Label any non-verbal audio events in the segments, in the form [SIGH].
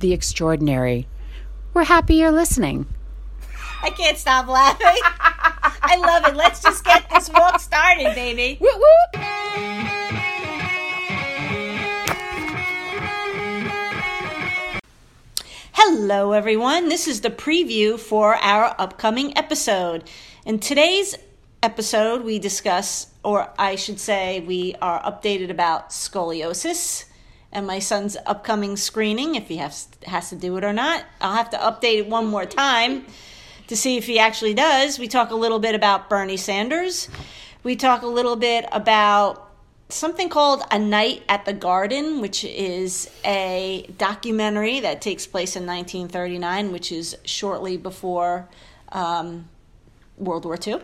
the extraordinary. We're happy you're listening. I can't stop laughing. I love it. Let's just get this walk started, baby. Woo woo! Hello, everyone. This is the preview for our upcoming episode. In today's episode, we discuss, or I should say, we are updated about scoliosis and my son's upcoming screening, if he has, has to do it or not. I'll have to update it one more time to see if he actually does. We talk a little bit about Bernie Sanders. We talk a little bit about something called A Night at the Garden, which is a documentary that takes place in 1939, which is shortly before um, World War II.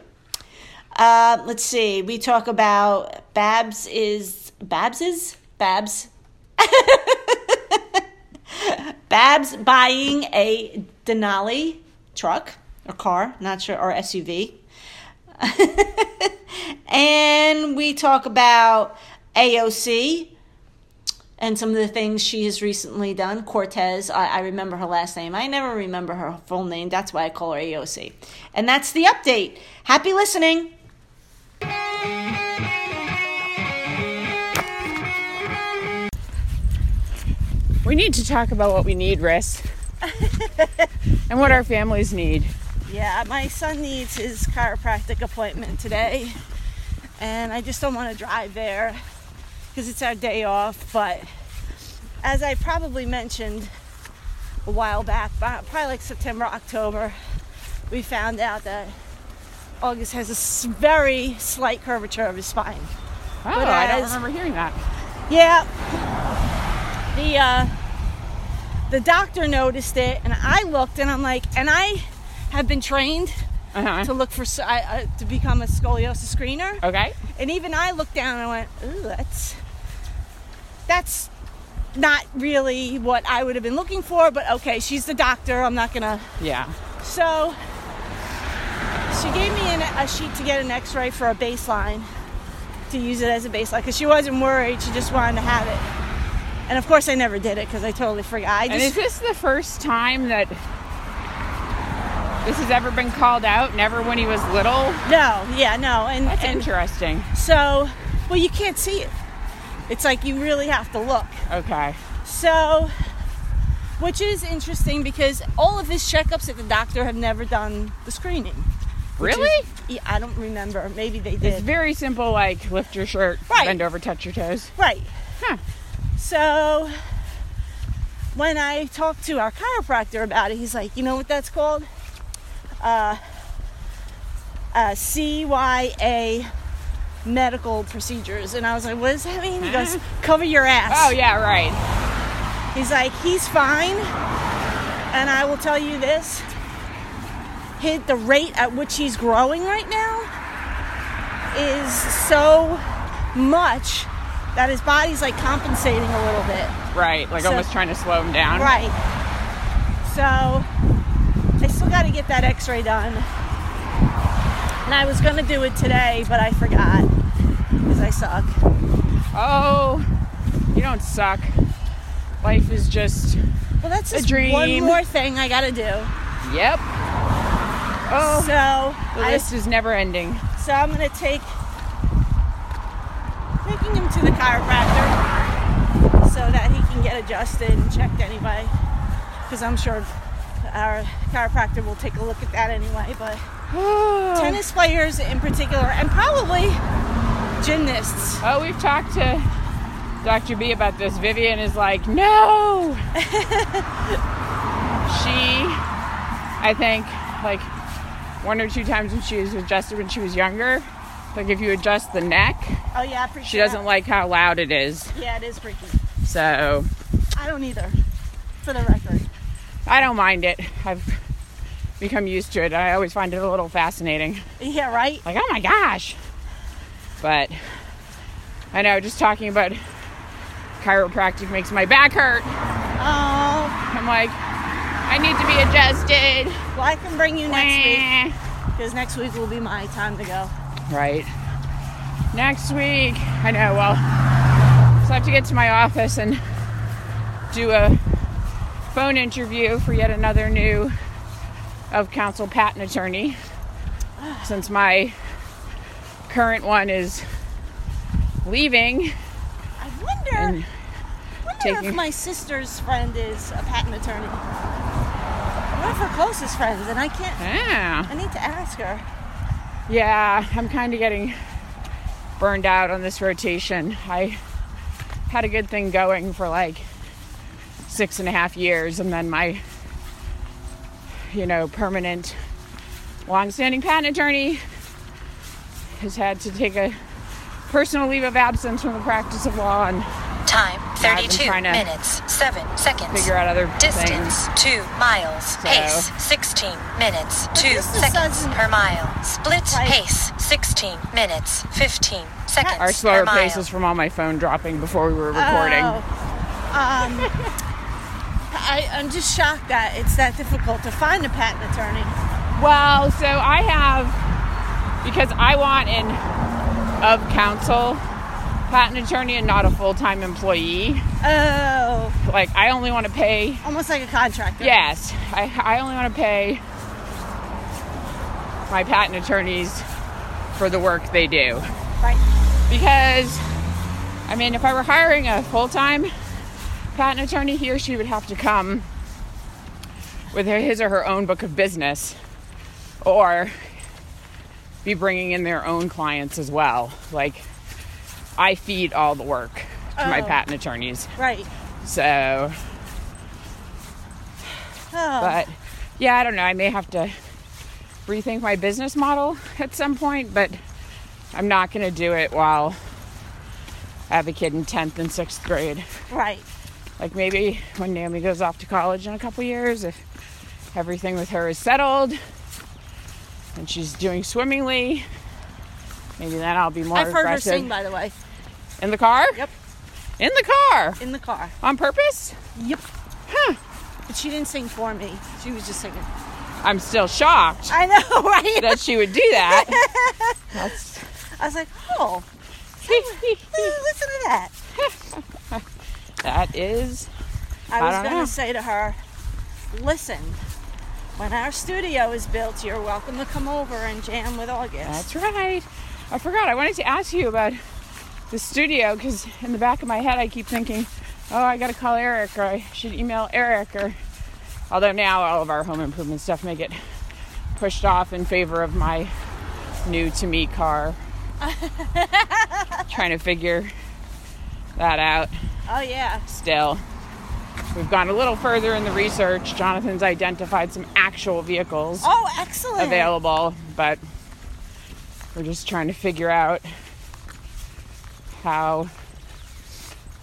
Uh, let's see. We talk about Babs is Babs is Babs. [LAUGHS] Babs buying a Denali truck or car, not sure, or SUV. [LAUGHS] and we talk about AOC and some of the things she has recently done. Cortez, I, I, remember her last name. I never remember her full name. That's why I call her AOC. And that's the update. Happy listening. We need to talk about what we need, Riss, [LAUGHS] and what our families need. Yeah, my son needs his chiropractic appointment today, and I just don't want to drive there because it's our day off. But as I probably mentioned a while back, probably like September, October, we found out that August has a very slight curvature of his spine. Oh, but I don't remember hearing that. Yeah, the uh, the doctor noticed it, and I looked, and I'm like, and I have been trained uh-huh. to look for uh, to become a scoliosis screener. Okay. And even I looked down and I went, "Ooh, that's that's not really what I would have been looking for." But okay, she's the doctor. I'm not gonna. Yeah. So she gave me an, a sheet to get an X-ray for a baseline to use it as a baseline because she wasn't worried. She just wanted to have it. And of course, I never did it because I totally forgot. I just, and is this the first time that this has ever been called out? Never when he was little? No, yeah, no. And that's and interesting. So, well, you can't see it. It's like you really have to look. Okay. So, which is interesting because all of his checkups at the doctor have never done the screening. Really? Is, yeah, I don't remember. Maybe they did. It's very simple, like lift your shirt, right. bend over, touch your toes. Right. Huh. So when I talked to our chiropractor about it, he's like, you know what that's called? Uh, uh, CYA medical procedures. And I was like, what does that mean? He goes, cover your ass. Oh, yeah, right. He's like, he's fine. And I will tell you this hit the rate at which he's growing right now is so much that his body's like compensating a little bit. Right, like so, almost trying to slow him down. Right. So I still got to get that x ray done. And I was going to do it today, but I forgot because I suck. Oh, you don't suck. Life is just well, that's a dream. One more thing I got to do. Yep. Oh, so the list I, is never ending. So I'm going to take taking him to the chiropractor so that he can get adjusted and checked anyway. Because I'm sure our chiropractor will take a look at that anyway. But [SIGHS] tennis players in particular, and probably gymnasts. Oh, we've talked to Dr. B about this. Vivian is like, no. [LAUGHS] she, I think, like one or two times when she was adjusted when she was younger, like if you adjust the neck. Oh yeah, She doesn't like how loud it is. Yeah, it is freaky. So. I don't either, for the record. I don't mind it. I've become used to it. I always find it a little fascinating. Yeah, right? Like, oh my gosh. But I know, just talking about chiropractic makes my back hurt. Oh, I'm like, I need to be adjusted. well, I can bring you next week because next week will be my time to go. Right. Next week, I know, well, so I have to get to my office and do a phone interview for yet another new of counsel patent attorney since my current one is leaving I wonder, wonder taking- if my sister's friend is a patent attorney. One of her closest friends, and I can't. yeah I need to ask her. Yeah i'm kind of getting burned out on this rotation. I had a good thing going for like six and a half years and then my you know permanent long-standing patent attorney has had to take a personal leave of absence from the practice of law and Time 32 trying to minutes 7 seconds. figure out other Distance things 2 miles. So- Pace 16 minutes 2 seconds per mile. Split Like- pace 16 minutes 15 seconds our slower pace is from all my phone dropping before we were recording Oh. Um, I, I'm just shocked that it's that difficult to find a patent attorney. Well, so I have because I want an of counsel patent attorney and not a full time employee. Oh, Like I only want to pay. almost like a contractor. Yes, I I only want to pay my patent attorneys for the work they do Right. because I mean if I were hiring a full time patent attorney, he or she would have to come with his or her own book of business or be bringing in their own clients as well. Like, I feed all the work to my Oh. patent attorneys. Right. So, Oh, but yeah, I don't know. I may have to rethink my business model at some point, but I'm not going to do it while I have a kid in 10th and 6th grade. right. Like maybe when Naomi goes off to college in a couple years, if everything with her is settled and she's doing swimmingly, maybe then I'll be more I've heard her sing, by the way, in the car? Yep. In the car in the car. on purpose? Yep. Huh. But she didn't sing for me. She was just singing. I'm still shocked I know, [LAUGHS] right? that she would do that. [LAUGHS] That's I was like, oh, [LAUGHS] listen to that. that is I I was going to say to her, listen, when our studio is built, you're welcome to come over and jam with August. That's right. I forgot. I wanted to ask you about the studio because in the back of my head, I keep thinking, oh, I got to call Eric or I should email Eric. Or although now all of our home improvement stuff may get pushed off in favor of my new to me car. Trying to figure that out oh, yeah. still. We've gone a little further in the research. Jonathan's identified some actual vehicles Oh, excellent. available, but we're just trying to figure out how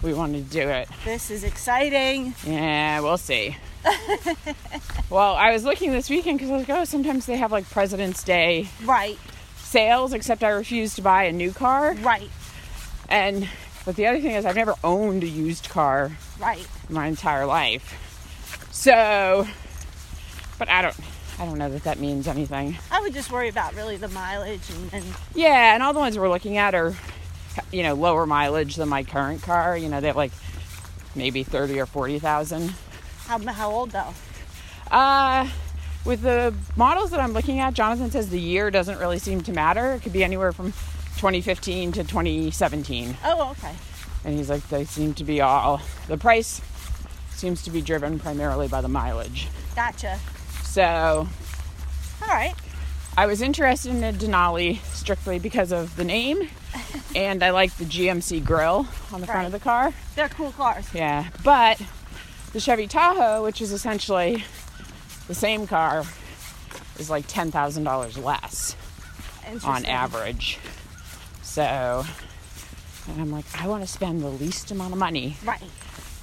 we want to do it. This is exciting. Yeah, we'll see. [LAUGHS] well, I was looking this weekend because I was like, oh, sometimes they have like President's Day Right, sales, except I refuse to buy a new car. right, And but the other thing is, I've never owned a used car right. my entire life. So, but I don't, I don't know that that means anything. I would just worry about really the mileage and, and Yeah, and all the ones we're looking at are, you know, lower mileage than my current car. You know, they have like maybe thirty or forty thousand. how, how old though? Uh, with the models that I'm looking at, Jonathan says the year doesn't really seem to matter. It could be anywhere from 2015 to 2017, Oh, okay. and he's like, they seem to be all the price seems to be driven primarily by the mileage. Gotcha. So All right. I was interested in a Denali strictly because of the name, [LAUGHS] and I like the GMC grill on the front of the car. They're cool cars. Yeah, but the Chevy Tahoe, which is essentially the same car, is like ten thousand dollars less on average. So, and I'm like, I want to spend the least amount of money Right.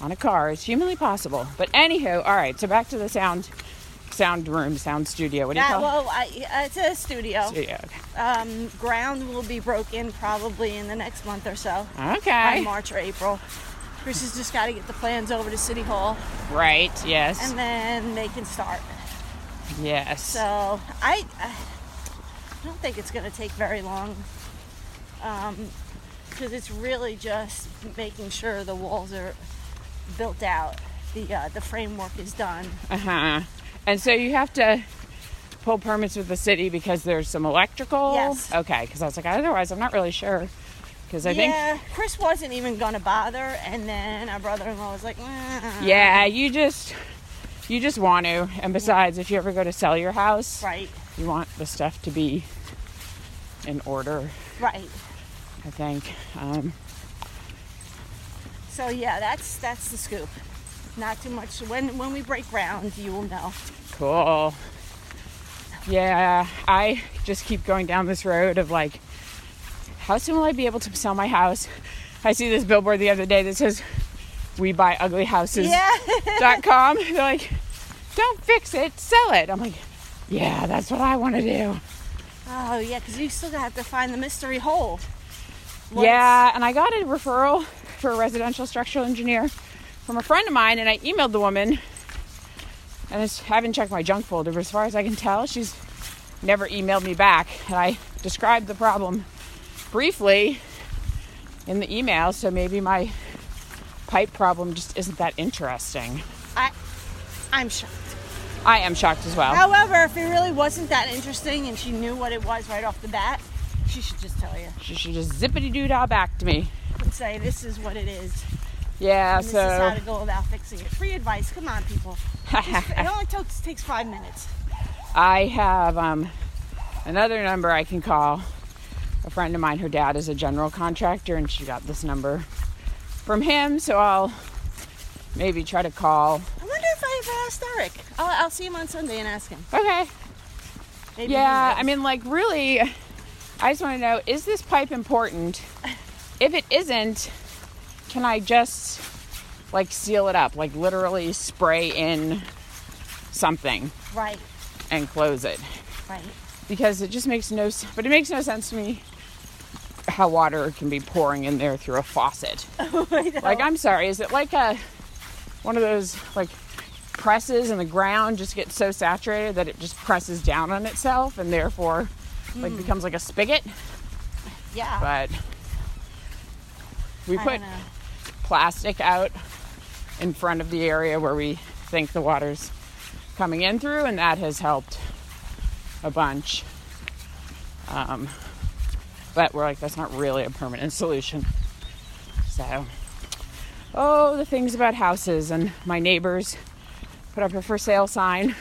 on a car as humanly possible. But anywho, all right. So back to the sound, sound room, sound studio. What do you That, call well, I, uh, it's a studio. Studio. Okay. Um, ground will be broken probably in the next month or so, by Okay. March or April. Chris has just got to get the plans over to City Hall, Right. Yes. and then they can start. yes. So I, I don't think it's going to take very long, because it's really just making sure the walls are built out, the uh, the framework is done. Uh huh. And so you have to pull permits with the city because there's some electrical. Yes. Okay. Because I was like, otherwise, I'm not really sure. Because I think. yeah, Chris wasn't even going to bother, and then our brother-in-law was like, "Mm." Yeah, you just you just want to. And besides, if you ever go to sell your house, right, you want the stuff to be in order. right." I think. Um, So yeah, that's that's the scoop. Not too much. When when we break ground, you will know. Cool. Yeah, I just keep going down this road of like, how soon will I be able to sell my house? I see this billboard the other day that says, "We buy ugly houses." Yeah. dot com. [LAUGHS] They're like, "Don't fix it, sell it." I'm like, "Yeah, that's what I want to do." oh yeah, because you still have to find the mystery hole. Once- Yeah, and I got a referral for a residential structural engineer from a friend of mine, and I emailed the woman. And I haven't checked my junk folder, but as far as I can tell, she's never emailed me back. And I described the problem briefly in the email, so maybe my pipe problem just isn't that interesting. I, I'm shocked. I am shocked as well. However, if it really wasn't that interesting and she knew what it was right off the bat, she should just tell you She should just zippity doo dah back to me. and say, "This is what it is. Yeah, And this is how so to go about fixing it." Free advice. Come on, people. Just- [LAUGHS] it only takes takes five minutes. I have um, another number I can call. A friend of mine, her dad is a general contractor, and she got this number from him. So I'll maybe try to call. I wonder if I ever asked Eric. I'll, I'll see him on Sunday and ask him. Okay. Maybe Yeah. I mean, like, really, I just want to know is this pipe important? [LAUGHS] If it isn't, can I just like seal it up, like literally spray in something right, and close it? right. because it just makes no s- but it makes no sense to me how water can be pouring in there through a faucet. [LAUGHS] Like I'm sorry, is it like a one of those like presses and the ground just gets so saturated that it just presses down on itself and therefore like becomes like a spigot? Yeah. But we I put. Plastic out in front of the area where we think the water's coming in through, and that has helped a bunch. Um, but we're like, that's not really a permanent [LAUGHS] solution. So, oh, the things about houses and my neighbors put up a for sale sign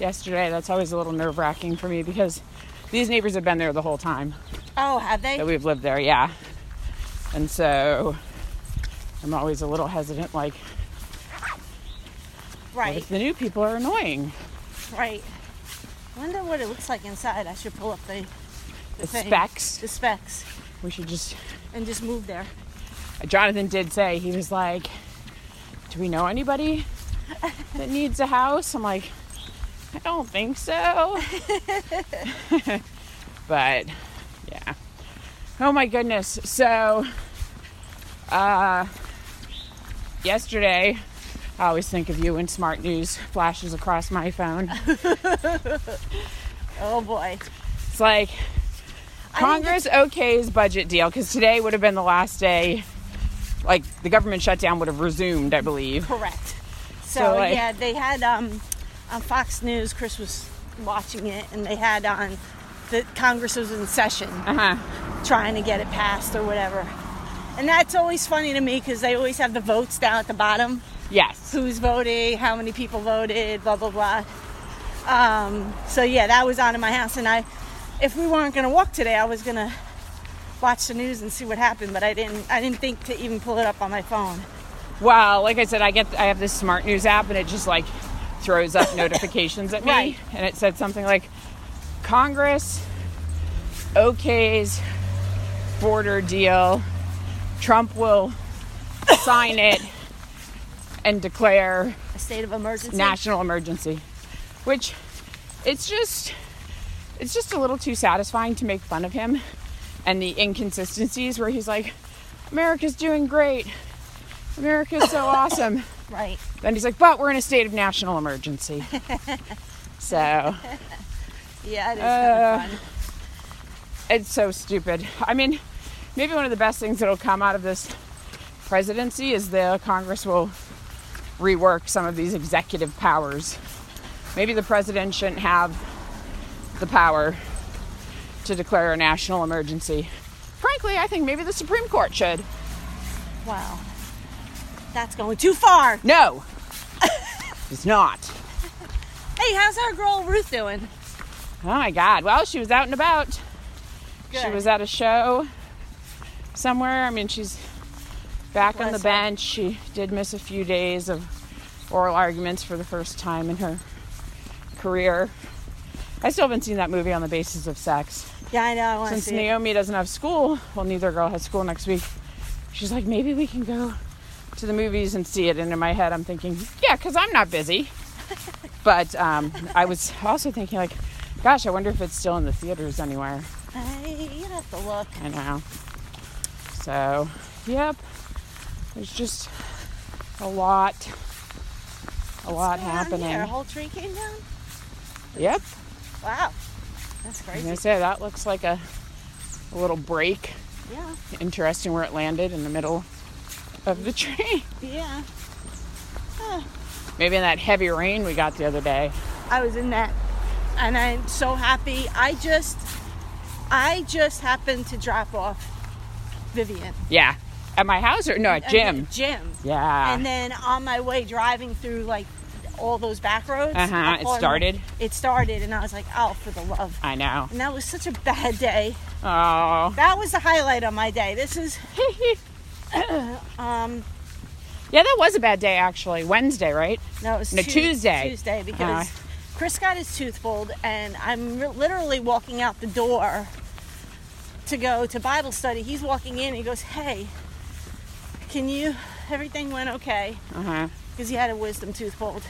yesterday. That's always a little nerve wracking for me because these neighbors have been there the whole time Oh, have they? that we've lived there, yeah. And so I'm always a little hesitant, like, right, if the new people are annoying? right. I wonder what it looks like inside. I should pull up the The thing. specs. The specs, We should just. and just move there. Jonathan did say, he was like, Do we know anybody [LAUGHS] that needs a house? I'm like, I don't think so. [LAUGHS] but, yeah. Oh my goodness. So, uh, yesterday, I always think of you when smart news flashes across my phone. [LAUGHS] Oh boy. It's like Congress okays budget deal because today would have been the last day. Like the government shutdown would have resumed, I believe. Correct. So, So, like- yeah, they had um, on Fox News. Chris was watching it, and they had on that Congress was in session, Uh huh. trying to get it passed or whatever. And that's always funny to me because they always have the votes down at the bottom. Yes. Who's voting? How many people voted? Blah blah blah. Um, so yeah, that was on in my house, and I, if we weren't gonna walk today, I was gonna watch the news and see what happened, but I didn't. I didn't think to even pull it up on my phone. Well, like I said, I get I have this smart news app and it just like throws up [LAUGHS] notifications at me, Right. and it said something like Congress okays border deal. Trump will sign it and declare A state of emergency. national emergency, which it's just it's just a little too satisfying to make fun of him and the inconsistencies where he's like, America's doing great. America's so [LAUGHS] awesome. Right. Then he's like, but we're in a state of national emergency. [LAUGHS] so Yeah, it is Uh, kind of fun. it's so stupid. I mean, maybe one of the best things that'll come out of this presidency is the Congress will rework some of these executive powers. Maybe the president shouldn't have the power to declare a national emergency. Frankly, I think maybe the Supreme Court should. Wow. That's going too far. No, [LAUGHS] it's not. Hey, how's our girl Ruth doing? Oh my God. Well, she was out and about. She was at a show somewhere. I mean, she's back on the her. bench. She did miss a few days of oral arguments for the first time in her career. I still haven't seen that movie on the basis of sex. Yeah, I know. I want to Since see it. Naomi doesn't have school, well, neither girl has school next week. She's like, maybe we can go to the movies and see it. And in my head, I'm thinking, yeah, because I'm not busy. [LAUGHS] but um, I was also thinking, like, gosh, I wonder if it's still in the theaters anywhere. Hey, you have to look. I know. So, yep. There's just a lot, a lot What's going happening. Here? A whole tree came down. Yep. Wow, that's crazy. gonna say that looks like a, a little break. Yeah, Interesting where it landed in the middle of the tree. [LAUGHS] yeah. Maybe in that heavy rain we got the other day. I was in that, and I'm so happy. I just, I just happened to drop off Vivian. Yeah. At my house or no, at gym. Gym. Yeah. And then on my way driving through like all those back roads. Uh-huh, it caught- started? It started, and I was like, oh, for the love. I know. And that was such a bad day. Oh. That was the highlight of my day. This is, [LAUGHS] um, yeah, that was a bad day actually. Wednesday, right? no, it was No, Tu- Tuesday. Tuesday because Uh. Chris got his tooth pulled, and I'm re- literally walking out the door to go to Bible study. He's walking in. He goes, "Hey, can you? Everything went okay uh-huh. because he had a wisdom tooth pulled."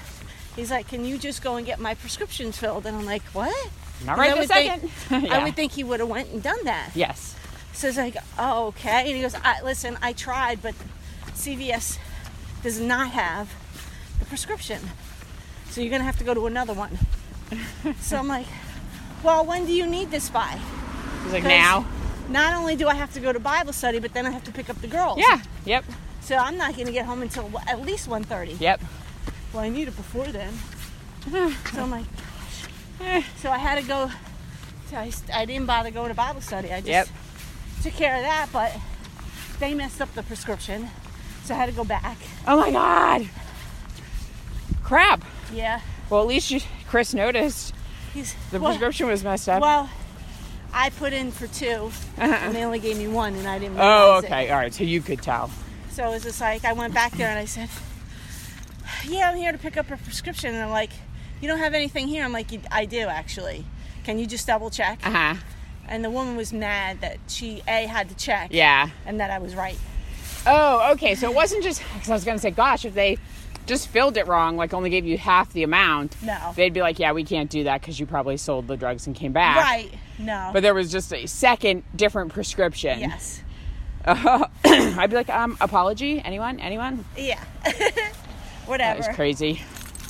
He's like, "Can you just go and get my prescriptions filled?" And I'm like, "What?" Not right I this would think- second. [LAUGHS] I would think he would have went and done that. Yes. So it's like, oh, okay. And he goes, I, listen, I tried, but CVS does not have the prescription. So you're going to have to go to another one. [LAUGHS] so I'm like, well, when do you need this by? He's like, now. Not only do I have to go to Bible study, but then I have to pick up the girls. Yeah. Yep. So I'm not going to get home until at least 1.30. Yep. Well, I need it before then. [SIGHS] so I'm like, Eh. so I had to go. I, I didn't bother going to Bible study. I just Yep. took care of that, but they messed up the prescription, so I had to go back. Oh my god. Crap. Yeah, Well, at least you, Chris noticed he's the well, prescription was messed up. Well, I put in for 2 and they only gave me one, and I didn't. oh, realize it. okay. All right. So you could tell. So it was just like I went back there and I said, "Yeah, I'm here to pick up a prescription." And they're like, "You don't have anything here." I'm like, "I do actually. Can you just double check?" Uh huh. And the woman was mad that she a had to check. Yeah. And that I was right. Oh, okay. So it wasn't just because I was gonna say, gosh, if they just filled it wrong, like only gave you half the amount, No. they'd be like, yeah, we can't do that because you probably sold the drugs and came back. Right. No. But there was just a second different prescription. yes. [COUGHS] I'd be like, um, apology, anyone, anyone? Yeah. [LAUGHS] That Whatever. is crazy.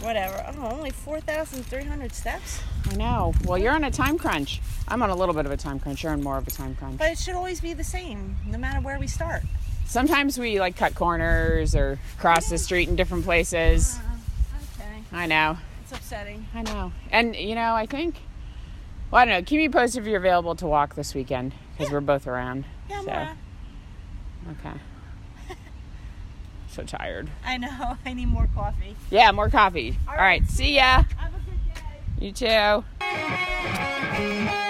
Whatever. Oh, only 4,300 steps? I know. Well, you're on a time crunch. I'm on a little bit of a time crunch. You're on more of a time crunch. But it should always be the same, no matter where we start. Sometimes we like cut corners or cross the street in different places. Uh-huh. Okay. I know. It's upsetting. I know. And you know, I think. Well, I don't know. Keep me posted if you're available to walk this weekend because we're both around. Yeah, So. Okay. so tired. I know. [LAUGHS] I need more coffee. Yeah, more coffee. All right. See ya. Have a good day. You too.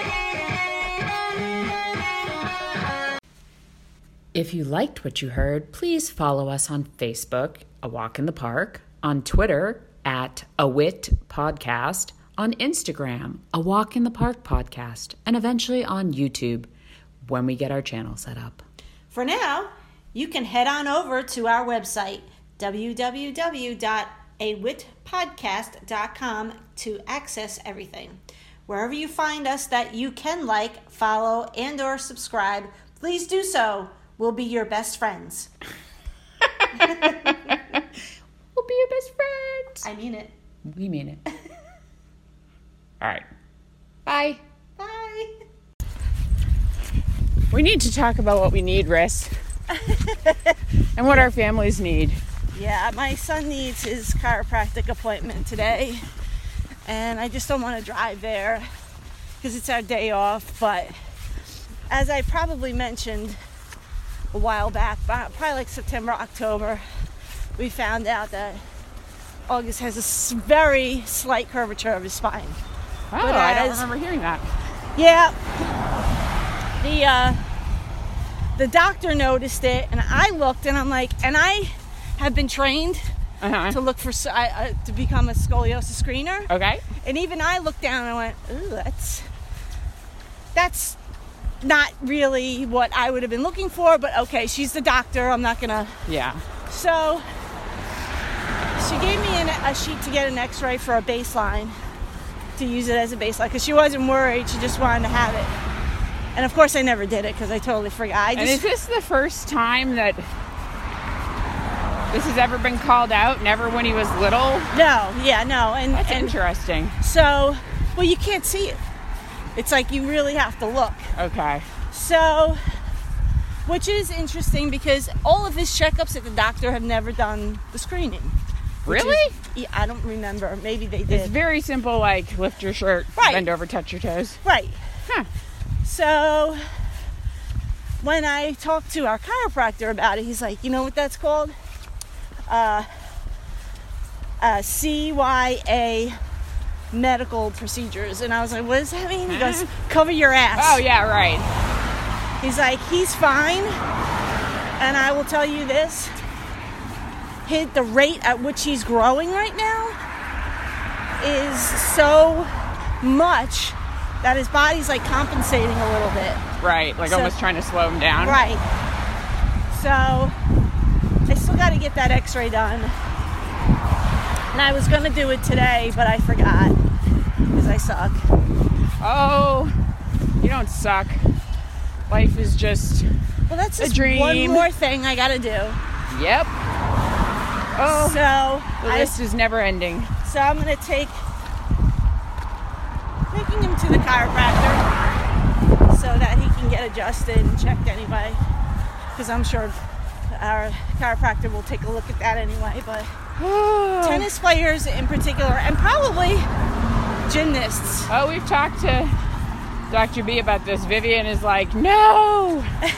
If you liked what you heard, please follow us on Facebook, A Walk in the Park, on Twitter at A Wit Podcast, on Instagram, A Walk in the Park Podcast, and eventually on YouTube when we get our channel set up. For now, you can head on over to our website, www.awitpodcast.com to access everything. Wherever you find us that you can like, follow, and or subscribe, please do so. We'll be your best friends. [LAUGHS] We'll be your best friends. I mean it. We mean it. [LAUGHS] All right. Bye. Bye. We need to talk about what we need, Riss, [LAUGHS] and what our families need. Yeah, my son needs his chiropractic appointment today, and I just don't want to drive there because it's our day off. But as I probably mentioned a while back, probably like September, October, we found out that August has a very slight curvature of his spine. Oh, But I don't remember hearing that. Yeah. The uh, the doctor noticed it, and I looked, and I'm like, and I have been trained Uh-huh. to look for uh, to become a scoliosis screener, Okay. and even I looked down and I went, ooh, that's that's not really what I would have been looking for, but okay, she's the doctor. I'm not gonna. Yeah. So she gave me an, a sheet to get an X-ray for a baseline to use it as a baseline because she wasn't worried. She just wanted to have it. And of course, I never did it because I totally forgot. I And is this the first time that this has ever been called out? Never when he was little? no, yeah, no, and That's and interesting. so well, you can't see it. It's like you really have to look. Okay. So, which is interesting because all of his checkups at the doctor have never done the screening. is- Really? yeah, I don't remember. Maybe they did. It's very simple, like lift your shirt, Right. bend over, touch your toes. right. Huh. So when I talked to our chiropractor about it, he's like, you know what that's called? Uh, uh, CYA medical procedures. And I was like, what does that mean? He goes, cover your ass. Oh, yeah, right. He's like, he's fine. And I will tell you this hit the rate at which he's growing right now is so much that his body's like compensating a little bit. Right. Like So- almost trying to slow him down. Right. So I still got to get that x ray done. And I was going to do it today, but I forgot because I suck. Oh, you don't suck. Life is just, Well, that's A just one more thing I got to do. yep. Oh, So the I, list is never ending. so I'm going to take taking him to the chiropractor so that he can get adjusted and checked anyway. Because I'm sure our chiropractor will take a look at that anyway. But [SIGHS] tennis players in particular, and probably gymnasts. Oh, we've talked to Dr. B about this. Vivian is like, no. [LAUGHS] she,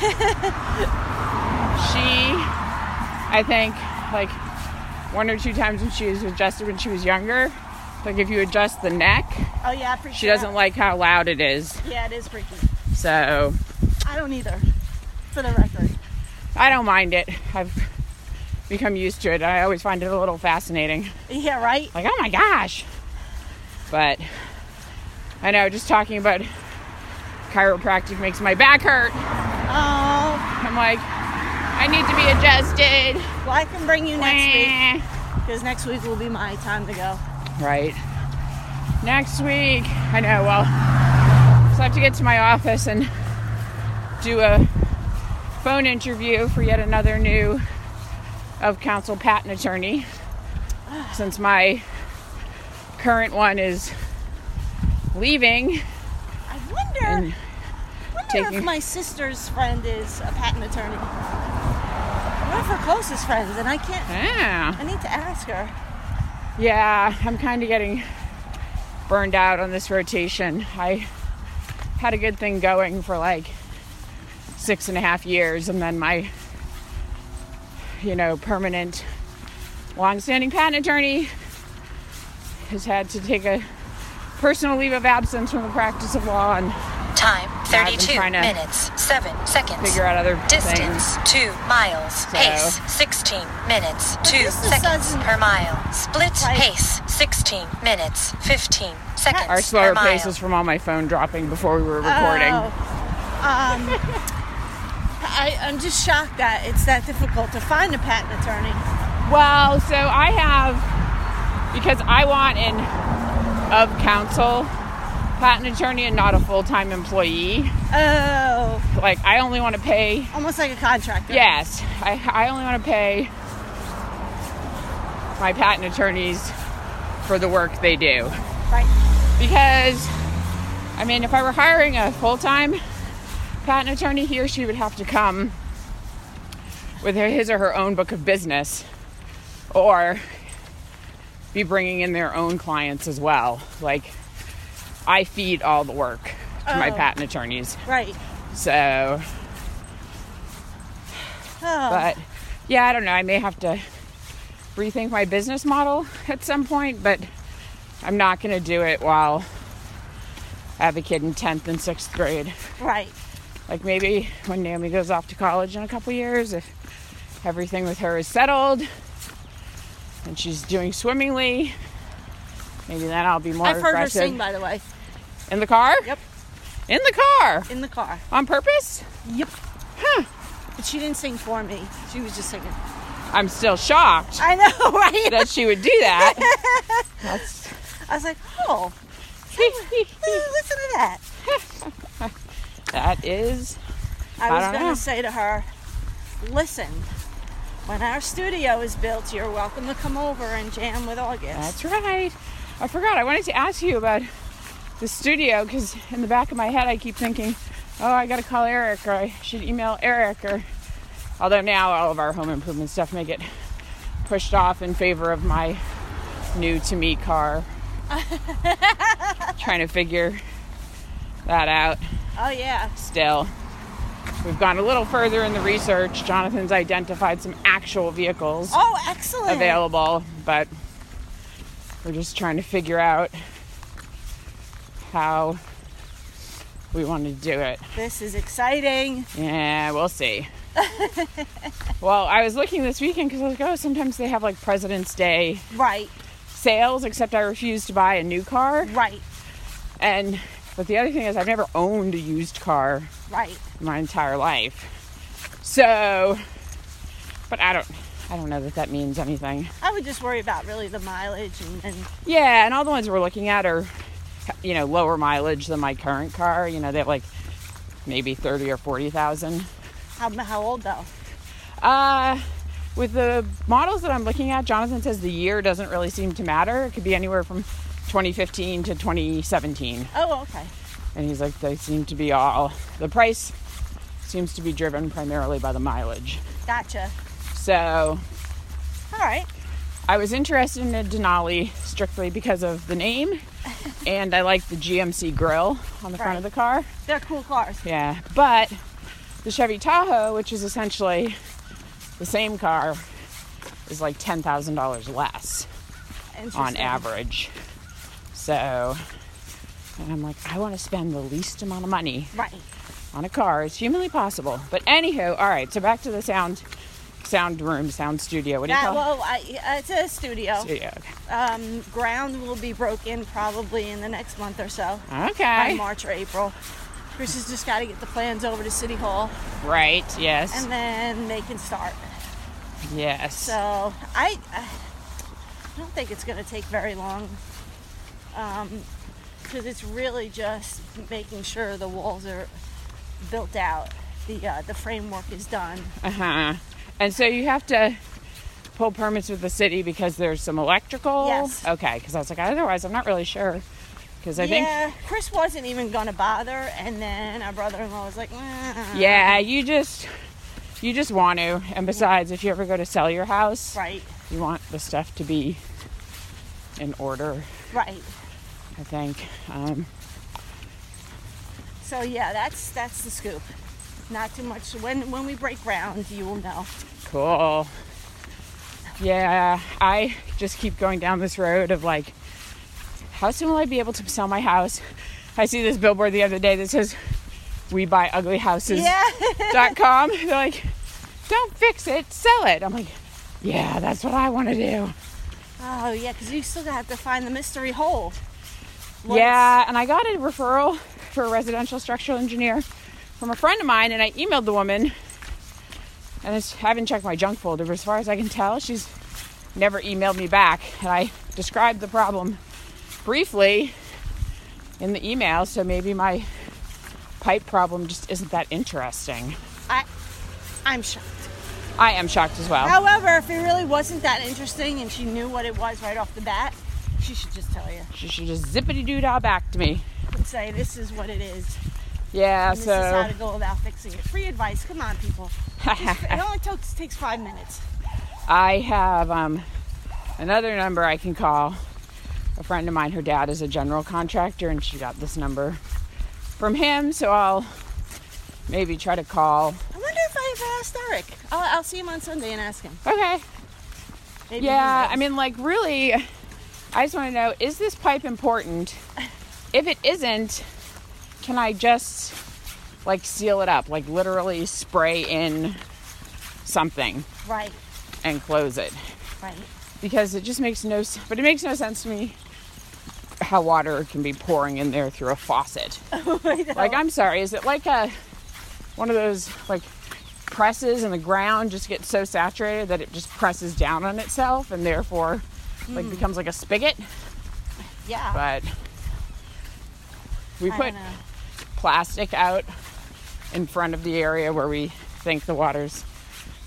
I think, like one or two times when she was adjusted when she was younger, like if you adjust the neck, Oh yeah, she doesn't like how loud it is. Yeah, it is freaky. So I don't either. For the record. I don't mind it. I've become used to it. I always find it a little fascinating. Yeah, right. Like, oh my gosh. But I know, just talking about chiropractic makes my back hurt. Oh, I'm like, I need to be adjusted. well, I can bring you next week because next week will be my time to go. Right. Next week, I know, well, so I have to get to my office and do a phone interview for yet another new of counsel patent attorney since my current one is leaving I wonder, wonder taking- if my sister's friend is a patent attorney. One of her closest friends, and I can't. yeah I need to ask her. yeah i'm kind of getting burned out on this rotation i had a good thing going for like six and a half years and then my you know permanent long-standing patent attorney has had to take a personal leave of absence from the practice of law and Time Yeah, I've been 32 to minutes 7 seconds. figure out other Distance things 2 miles. So- Pace 16 minutes 2 seconds per mile. Split Like- pace 16 minutes 15 seconds our slower per mile. pace was from all my phone dropping before we were recording Oh. Um, [LAUGHS] I, I'm just shocked that it's that difficult to find a patent attorney. Well, so I have because I want an of counsel patent attorney and not a full time employee. Oh, Like I only want to pay. almost like a contractor. Yes, I I only want to pay my patent attorneys for the work they do Right. because I mean if I were hiring a full time patent attorney, he or she would have to come with his or her own book of business or be bringing in their own clients as well. Like, I feed all the work to my Oh. patent attorneys. Right. So, Oh, but yeah, I don't know. I may have to rethink my business model at some point, but I'm not going to do it while I have a kid in 10th and 6th grade. right. Like maybe when Naomi goes off to college in a couple years, if everything with her is settled and she's doing swimmingly, maybe then I'll be more I've heard her sing, by the way, in the car? Yep. In the car in the car. on purpose? Yep. Huh. But she didn't sing for me. She was just singing. I'm still shocked I know, [LAUGHS] right? that she would do that. [LAUGHS] I was like, oh, [LAUGHS] listen to that. That is I I was going to say to her, listen, when our studio is built, you're welcome to come over and jam with August. That's right. I forgot. I wanted to ask you about the studio because in the back of my head, I keep thinking, oh, I got to call Eric or I should email Eric. Or although now all of our home improvement stuff may get pushed off in favor of my new to me car. [LAUGHS] Trying to figure that out oh, yeah. still. We've gone a little further in the research. Jonathan's identified some actual vehicles Oh, excellent. available, but we're just trying to figure out how we want to do it. This is exciting. Yeah, we'll see. [LAUGHS] well, I was looking this weekend because I was like, oh, sometimes they have like President's Day Right, sales, except I refuse to buy a new car. right, And but the other thing is, I've never owned a used car right. my entire life. So, but I don't, I don't know that that means anything. I would just worry about really the mileage and, and Yeah, and all the ones we're looking at are, you know, lower mileage than my current car. You know, they're like maybe thirty or forty thousand. how, how old though? Uh, with the models that I'm looking at, Jonathan says the year doesn't really seem to matter. It could be anywhere from 2015 to 2017, Oh, okay. and he's like, they seem to be all the price seems to be driven primarily by the mileage. Gotcha. So All right. I was interested in a Denali strictly because of the name, [LAUGHS] and I like the GMC grill on the front of the car. They're cool cars. Yeah, but the Chevy Tahoe, which is essentially the same car, is like ten thousand dollars less on average. So, and I'm like, I want to spend the least amount of money Right. on a car as humanly possible. But anywho, all right. So back to the sound, sound room, sound studio. What do you That, call well, I, it's a studio. Studio. Okay. Um, ground will be broken probably in the next month or so, Okay. by March or April. Chris has just got to get the plans over to City Hall, Right. Yes. and then they can start. yes. So I, I don't think it's going to take very long, because it's really just making sure the walls are built out, the uh, the framework is done. Uh huh. And so you have to pull permits with the city because there's some electrical. Yes. Okay. Because I was like, otherwise, I'm not really sure. Because I think. yeah, Chris wasn't even going to bother, and then our brother-in-law was like, "Eh." Yeah, you just. You just want to. And besides, if you ever go to sell your house, right, you want the stuff to be in order. right." I think. Um, So yeah, that's that's the scoop. Not too much. When when we break ground, you will know. Cool. Yeah, I just keep going down this road of like, how soon will I be able to sell my house? I see this billboard the other day that says, "We buy ugly houses." Yeah. [LAUGHS] dot com. They're like, "Don't fix it, sell it." I'm like, "Yeah, that's what I want to do." oh yeah, because you still have to find the mystery hole. Once- Yeah, and I got a referral for a residential structural engineer from a friend of mine, and I emailed the woman. And I haven't checked my junk folder, but as far as I can tell, she's never emailed me back. And I described the problem briefly in the email, so maybe my pipe problem just isn't that interesting. I, I'm shocked. I am shocked as well. However, if it really wasn't that interesting and she knew what it was right off the bat, she should just tell you She should just zippity doo dah back to me. and say, "This is what it is. Yeah, And this is how to go about fixing it." Free advice. Come on, people. Just- [LAUGHS] it only takes takes five minutes. I have um, another number I can call. A friend of mine, her dad is a general contractor, and she got this number from him. So I'll maybe try to call. I wonder if I ever asked Eric. I'll, I'll see him on Sunday and ask him. Okay. Maybe Yeah. I mean, like, really, I just want to know is this pipe important? If it isn't, can I just, like, seal it up? Like, literally spray in something right, and close it? right. Because it just makes no s- But it makes no sense to me how water can be pouring in there through a faucet. [LAUGHS] Oh, know. Like, I'm sorry, is it like a one of those, like, presses and the ground just gets so saturated that it just presses down on itself and therefore like becomes like a spigot? Yeah. but we I put plastic out in front of the area where we think the water's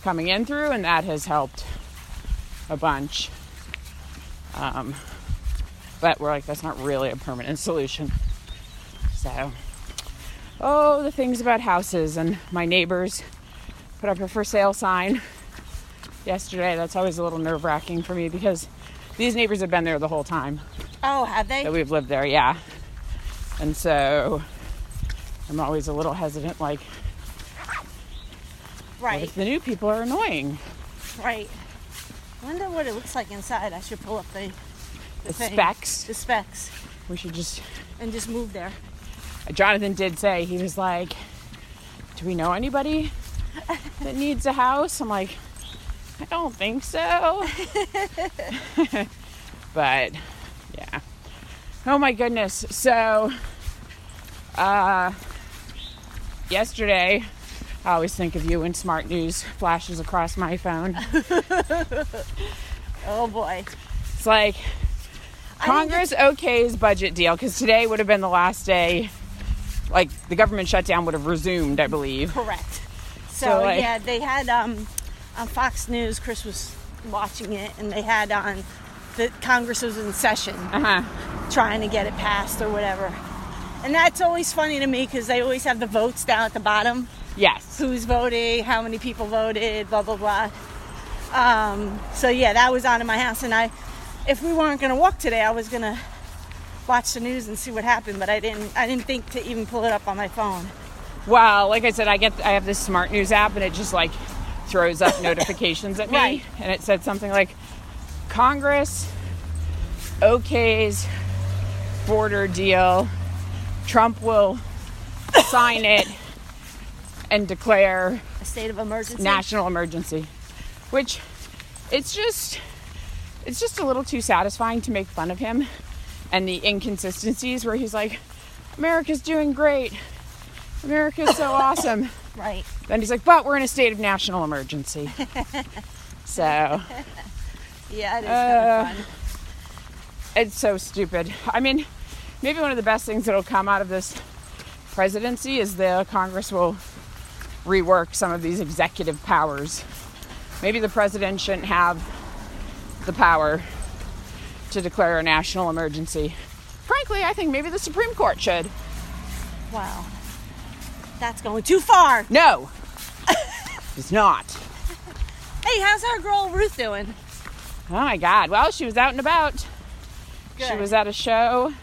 coming in through and that has helped a bunch. Um, but we're like that's not really a permanent solution. So oh the things about houses and my neighbors put up a for sale sign yesterday. That's always a little nerve-wracking for me because these neighbors have been there the whole time Oh, have they? that we've lived there, yeah. And so I'm always a little hesitant, like, right, if the new people are annoying? right. I wonder what it looks like inside. I should pull up the The thing. specs. The specs, We should just. and just move there. Jonathan did say, he was like, Do we know anybody that needs a house? I'm like, I don't think so. [LAUGHS] [LAUGHS] but, yeah. Oh my goodness. So, uh, yesterday, I always think of you when smart news flashes across my phone. [LAUGHS] Oh boy. It's like Congress okays budget deal because today would have been the last day. Like the government shutdown would have resumed, I believe. Correct. So, So, like- yeah, they had um, on Fox News. Chris was watching it, and they had on that Congress was in session, Uh huh. trying to get it passed or whatever. And that's always funny to me because they always have the votes down at the bottom. Yes. Who's voting? How many people voted? Blah blah blah. Um, so yeah, that was on in my house, and I, if we weren't gonna walk today, I was gonna watch the news and see what happened, but I didn't. I didn't think to even pull it up on my phone. Well, like I said, I get I have this smart news app and it just like throws up notifications at me, Right. and it said something like Congress okays border deal. Trump will sign it and declare A state of emergency. national emergency which it's just it's just a little too satisfying to make fun of him and the inconsistencies where he's like america's doing great america's so awesome Right. then he's like but we're in a state of national emergency [LAUGHS] so Yeah, it is Uh, fun. it's so stupid i mean maybe one of the best things that'll come out of this presidency is the congress will rework some of these executive powers maybe the president shouldn't have the power to declare a national emergency frankly i think maybe the supreme court should Wow. That's going too far. no [LAUGHS] it's not Hey, how's our girl Ruth doing? oh my god well she was out and about she was at a show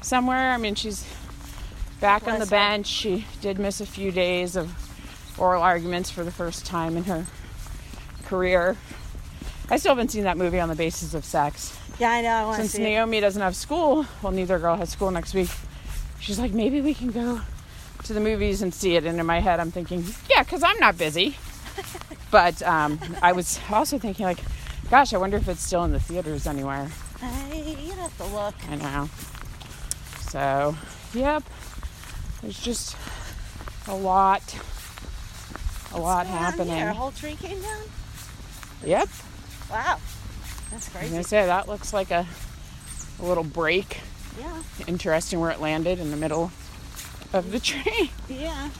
somewhere i mean she's back on the Bless her. bench she did miss a few days of oral arguments for the first time in her career i still haven't seen that movie on the basis of sex Yeah, I know. I since see it. naomi doesn't have school well neither girl has school next week she's like maybe we can go to the movies and see it and in my head i'm thinking yeah because i'm not busy [LAUGHS] but um, i was also thinking like gosh i wonder if it's still in the theaters anywhere Hey, you have to look. I know. So, yep. There's just a lot, a lot What's on happening. Here? A whole tree came down. Yep. Wow. That's crazy. I was gonna say that looks like a, a little break. Yeah, Interesting where it landed in the middle of the [LAUGHS] tree. yeah.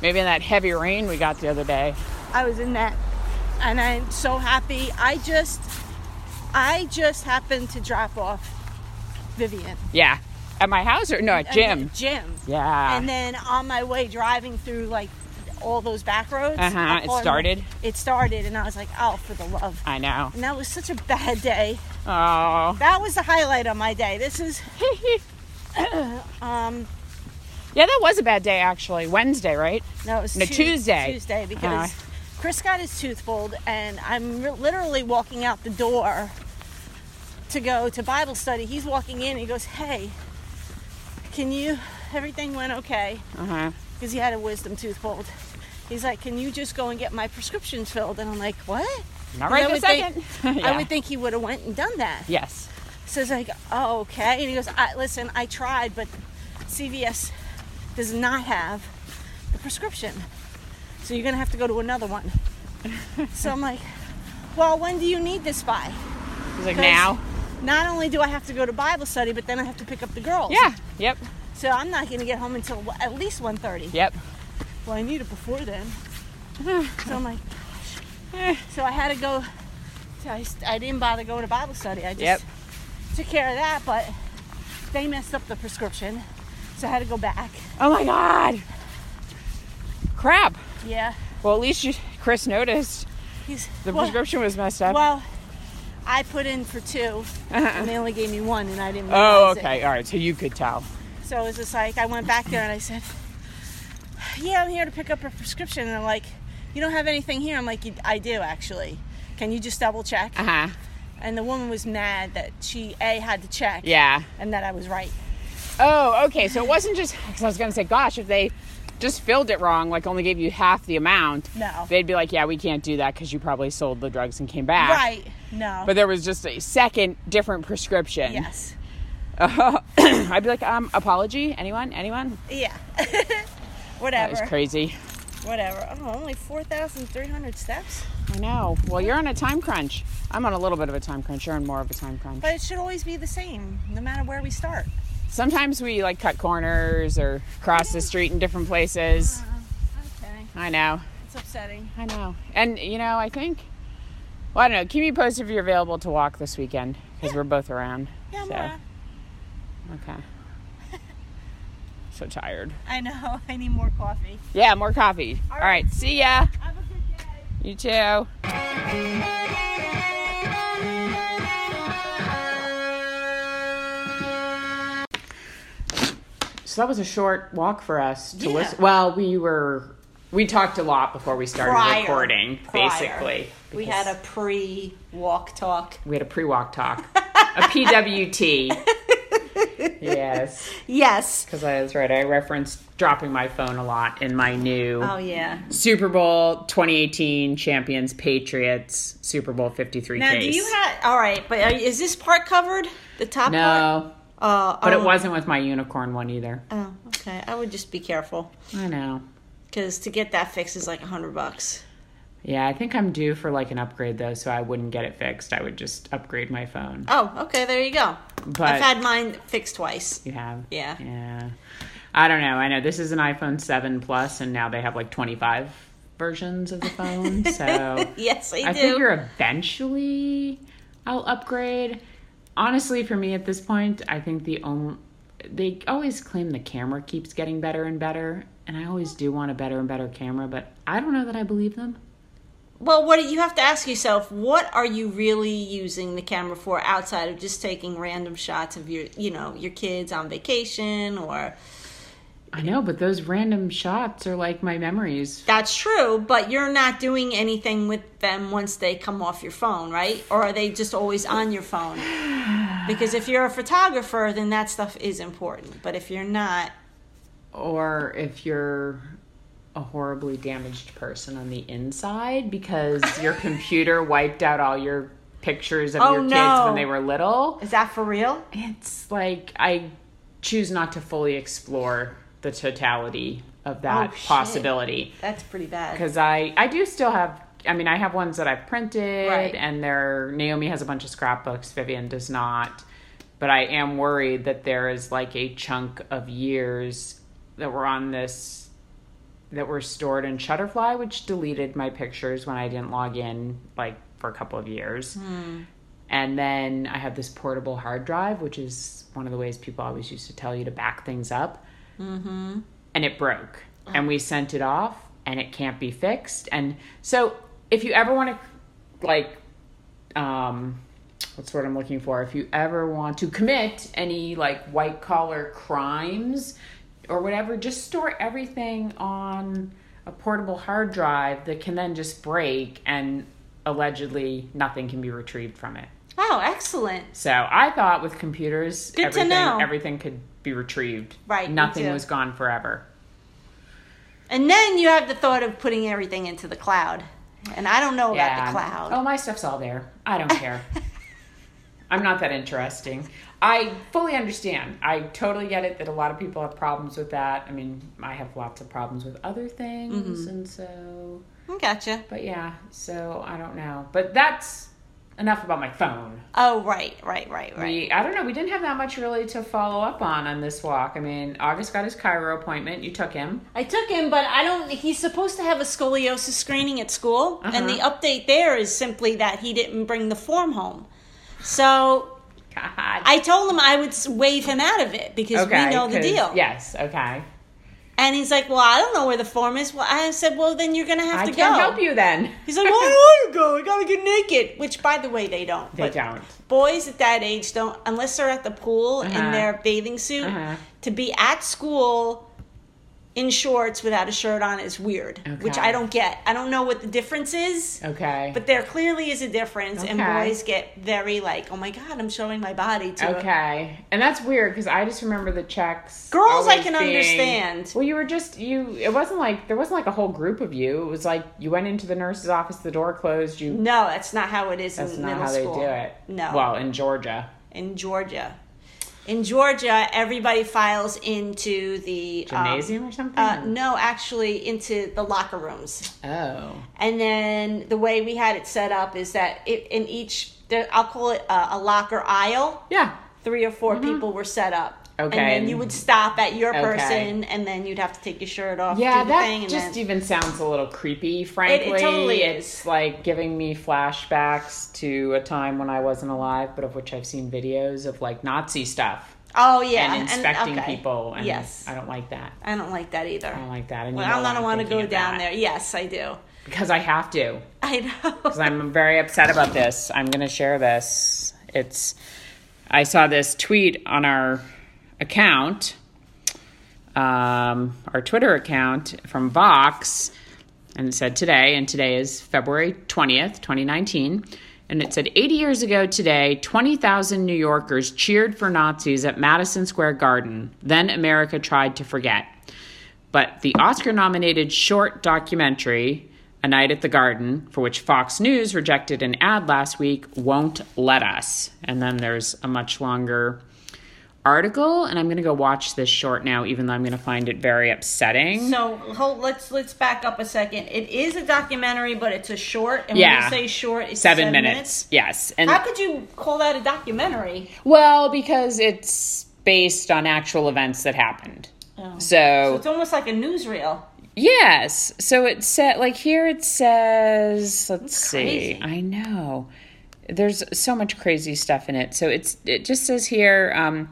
Maybe in that heavy rain we got the other day. I was in that, and I'm so happy. I just, I just happened to drop off Vivian. Yeah. At my house or no, at Jim. Jim. Yeah. And then on my way driving through like all those back roads. Uh-huh, it started? It started, and I was like, oh, for the love. I know. And that was such a bad day. Oh. That was the highlight of my day. This is, [LAUGHS] [COUGHS] um, yeah, that was a bad day actually. Wednesday, right? no, it was No, Tu- Tuesday. Tuesday because Uh. Chris got his tooth pulled, and I'm re- literally walking out the door to go to Bible study. He's walking in. He goes, "Hey, can you? Everything went okay." Because he had a wisdom tooth pulled. He's like, "Can you just go and get my prescriptions filled?" And I'm like, "What?" Not right this would think- second. [LAUGHS] I would think he would have went and done that. Yes. So it's like, "Oh, okay." And he goes, I, "Listen, I tried, but CVS does not have the prescription, so you're gonna have to go to another one." [LAUGHS] so I'm like, "Well, when do you need this by?" He's like, now. Not only do I have to go to Bible study, but then I have to pick up the girls. Yeah. Yep. So I'm not gonna get home until at least 1:30. Yep. Well, I need it before then. [LAUGHS] so I'm like, Eh. so I had to go. I, I didn't bother going to Bible study. I just Yep. Took care of that, but they messed up the prescription, so I had to go back. Oh my god. Crap. Yeah, Well, at least you, Chris noticed he's the well, prescription was messed up. Well, I put in for two, and they only gave me one, and I didn't. oh, realize it. okay. All right. So you could tell. So it was just like I went back there and I said, "Yeah, I'm here to pick up a prescription." And they're like, "You don't have anything here." I'm like, "I do actually. Can you just double check?" Uh huh. And the woman was mad that she a had to check, Yeah. and that I was right. Oh, okay. So it wasn't just because I was gonna say, gosh, if they just filled it wrong, like only gave you half the amount, No. they'd be like, yeah, we can't do that because you probably sold the drugs and came back. Right? No. But there was just a second different prescription. yes. Uh, [COUGHS] I'd be like, um, apology, anyone, anyone? Yeah. [LAUGHS] That Whatever. was crazy. Whatever. Oh, only four thousand three hundred steps. I know. Well, you're on a time crunch. I'm on a little bit of a time crunch. You're on more of a time crunch. But it should always be the same, no matter where we start. Sometimes we like cut corners or cross the street in different places. Uh, okay. I know. It's upsetting. I know. And you know, I think. Well, I don't know. Keep me posted if you're available to walk this weekend because we're both around. Yeah, So, okay. So tired. I know. [LAUGHS] I need more coffee. Yeah, more coffee. All right. See ya. Have a good day. You too. So that was a short walk for us to Yeah. listen. Well, we were we talked a lot before we started Prior. recording. Prior. Basically, We had a pre-walk talk. we had a pre-walk talk, [LAUGHS] a PWT. [LAUGHS] yes, [LAUGHS] Yes. because I was right. I referenced dropping my phone a lot in my new Oh yeah. Super Bowl 2018 champions Patriots Super Bowl 53 Now, case. do you have? All right, but is this part covered? The top part? no, Uh, but it um, wasn't with my unicorn one either. Oh, okay. I would just be careful I know. because to get that fixed is like a hundred bucks. Yeah, I think I'm due for like an upgrade though, so I wouldn't get it fixed. I would just upgrade my phone. Oh, okay. There you go. But I've had mine fixed twice. you have, Yeah. yeah. I don't know. I know this is an iPhone 7 Plus, and now they have like 25 versions of the phone. [LAUGHS] So Yes, I, I do. figure eventually I'll upgrade. Honestly, for me at this point, I think the only they always claim the camera keeps getting better and better, and I always do want a better and better camera, but I don't know that I believe them. Well, what you have to ask yourself: What are you really using the camera for outside of just taking random shots of your, you know, your kids on vacation or? I know, but those random shots are like my memories. That's true, but you're not doing anything with them once they come off your phone, right? Or are they just always on your phone? [SIGHS] Because if you're a photographer, then that stuff is important. But if you're not, Or if you're a horribly damaged person on the inside because [LAUGHS] your computer wiped out all your pictures of Oh, your kids no. when they were little. is that for real? It's like I choose not to fully explore the totality of that Oh, shit. possibility That's pretty bad. because I I do still have I mean, I have ones that I've printed, Right. and they're Naomi has a bunch of scrapbooks. Vivian does not, but I am worried that there is like a chunk of years that were on this that were stored in Shutterfly, which deleted my pictures when I didn't log in, like for a couple of years. And then I have this portable hard drive, which is one of the ways people always used to tell you to back things up. Mm-hmm. And it broke. And we sent it off, and it can't be fixed. And so, if you ever want to, like, um, what's the word I'm looking for? If you ever want to commit any, like, white collar crimes or whatever, just store everything on a portable hard drive that can then just break and allegedly nothing can be retrieved from it. Oh, excellent. So I thought with computers, Good to everything know. everything could be retrieved. Right, Nothing was gone forever. And then you have the thought of putting everything into the cloud. And I don't know about the cloud. Oh, my stuff's all there. I don't care. [LAUGHS] I'm not that interesting. I fully understand. I totally get it that a lot of people have problems with that. I mean, I have lots of problems with other things, Mm-hmm. and so. Gotcha. But yeah, so I don't know. But that's enough about my phone. Oh, right, right, right, right. We, I don't know. We didn't have that much really to follow up on on this walk. I mean, August got his chiro appointment. You took him. I took him, but I don't. He's supposed to have a scoliosis screening at school, and the Uh-huh. update there is simply that he didn't bring the form home. So God. I told him I would waive him out of it because we know the deal. Yes. Okay. And he's like, "Well, I don't know where the form is." Well, I said, "Well, then you're gonna have I to can't go." help you then. He's like, "Well, I don't want to go. I gotta get naked." Which, by the way, they don't. They But don't. Boys at that age don't, unless they're at the pool in Uh-huh. their bathing suit. Uh-huh. To be at school in shorts without a shirt on is weird, which I don't get. I don't know what the difference is. Okay. But there clearly is a difference, and boys get very like, "Oh my god, I'm showing my body to." Okay, and that's weird because I just remember the checks. Girls I can understand. Well, you were just you. It wasn't like there wasn't like a whole group of you. It was like you went into the nurse's office, the door closed. You. No, that's not how it is That's in not how they do it. No. Well, in Georgia. in Georgia. In Georgia, everybody files into the um, Gymnasium or something? Uh, no, actually, into the locker rooms. Oh. And then the way we had it set up is that it, in each, there, I'll call it a, a locker aisle. Yeah. Three or 4 people were set up. Okay. And then you would stop at your Okay. person, and then you'd have to take your shirt off. Yeah, do the that thing, and just then, even sounds a little creepy, frankly. it totally it's is. like giving me flashbacks to a time when I wasn't alive, but of which I've seen videos of like Nazi stuff Oh yeah, and inspecting okay. people. And yes, I don't like that. I don't like that either. I don't like that. And well, I don't want to go down there. Yes, I do. Because I have to. [LAUGHS] I know. Because I'm very upset about this. I'm going to share this. It's. I saw this tweet on our account, um, our Twitter account from Vox, and it said today, and today is February 20th, 2019. And it said 80 years ago today, 20,000 New Yorkers cheered for Nazis at Madison Square Garden. Then America tried to forget. But the Oscar nominated short documentary, A Night at the Garden, for which Fox News rejected an ad last week, won't let us. And then there's a much longer article, and I'm going to go watch this short now, even though I'm going to find it very upsetting. So hold, let's let's back up a second. It is a documentary, but it's a short. And Yeah. when you say short, it's seven, seven, minutes. Yes. And How could you call that a documentary? well, because it's based on actual events that happened. Oh. So, So it's almost like a newsreel. Yes. So it said like here it says let's see. crazy. I know. There's so much crazy stuff in it. So it's it just says here um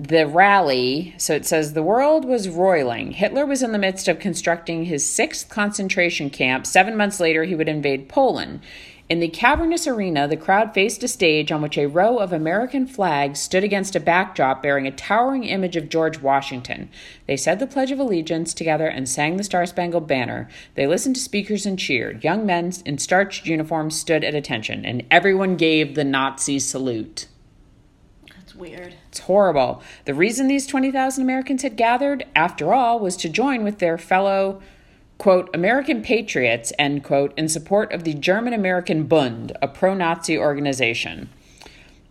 the rally, so it says the world was roiling. Hitler was in the midst of constructing his sixth concentration camp. Seven months later, he would invade Poland. In the cavernous arena, the crowd faced a stage on which a row of American flags stood against a backdrop bearing a towering image of George Washington. They said the Pledge of Allegiance together and sang the Star Spangled Banner. They listened to speakers and cheered. Young men in starched uniforms stood at attention, and everyone gave the Nazi salute. Weird. It's horrible. The reason these 20,000 Americans had gathered, after all, was to join with their fellow, quote, American patriots, end quote, in support of the German American Bund, a pro Nazi organization.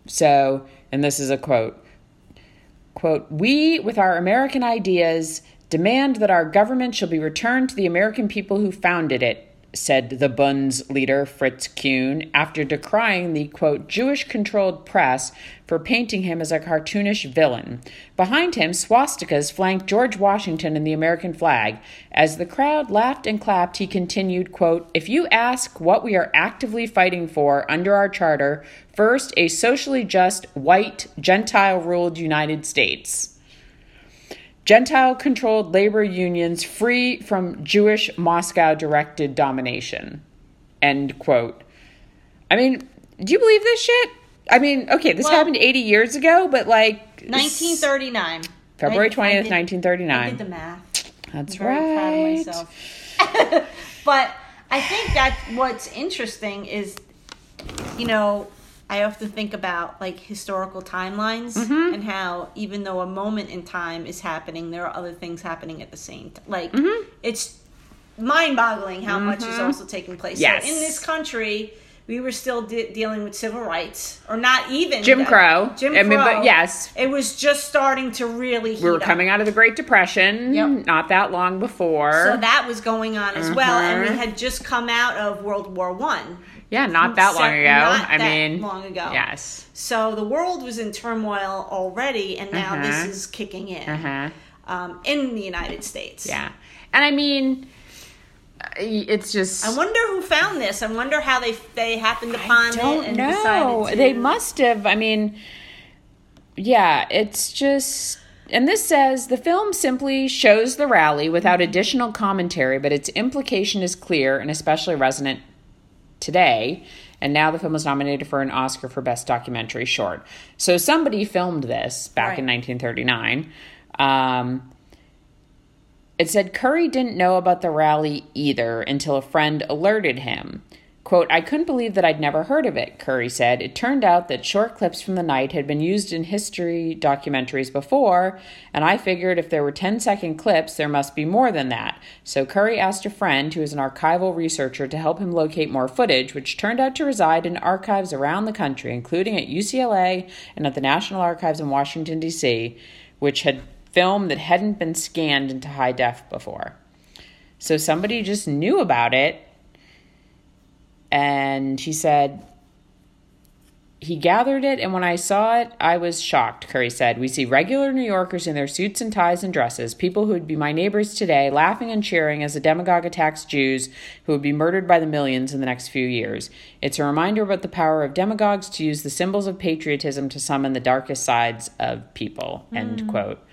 So, and this is a quote quote, We, with our American ideas, demand that our government shall be returned to the American people who founded it. Said the Bund's leader, Fritz Kuhn, after decrying the quote, Jewish controlled press for painting him as a cartoonish villain. Behind him, swastikas flanked George Washington and the American flag. As the crowd laughed and clapped, he continued, quote, If you ask what we are actively fighting for under our charter, first, a socially just, white, Gentile ruled United States. Gentile controlled labor unions free from Jewish Moscow directed domination. End quote. I mean, do you believe this shit? I mean, okay, this Well- happened 80 years ago, but like. 1939. February I- I 20th, did- 1939. I did the math. That's I'm very proud of right. myself. [LAUGHS] but I think that what's interesting is, you know, I often think about like historical timelines Mm-hmm. and how even though a moment in time is happening, there are other things happening at the same time. Like Mm-hmm. it's mind-boggling how much is also taking place. Yes. So in this country. We were still de- dealing with civil rights, or not even Jim Crow. Jim I Crow. mean, but yes. it was just starting to really. Heat We were up. coming out of the Great Depression Yep. not that long before. So that was going on as well, and we Mhm. had just come out of World War One. Yeah, not that long ago. not I mean, long ago. Yes. So the world was in turmoil already, and now this Uh-huh. is kicking in Uh-huh. um, in the United States. Yeah. And I mean, it's just. I wonder who found this. I wonder how they they happened upon don't it and know. decided to. They must have. I mean, yeah, it's just. And this says the film simply shows the rally without additional commentary, but its implication is clear and especially resonant today. And now the film was nominated for an Oscar for Best Documentary Short. So somebody filmed this back in 1939. Um, it said Curry didn't know about the rally either until a friend alerted him. Quote, I couldn't believe that I'd never heard of it, Curry said. It turned out that short clips from the night had been used in history documentaries before, and I figured if there were 10 second clips, there must be more than that. So Curry asked a friend who is an archival researcher to help him locate more footage, which turned out to reside in archives around the country, including at UCLA and at the National Archives in Washington, D.C., which had film that hadn't been scanned into high def before. So somebody just knew about it. And he said, he gathered it, and when I saw it, I was shocked, Curry said. We see regular New Yorkers in their suits and ties and dresses, people who would be my neighbors today, laughing and cheering as the demagogue attacks Jews who would be murdered by the millions in the next few years. It's a reminder about the power of demagogues to use the symbols of patriotism to summon the darkest sides of people. End mm. quote.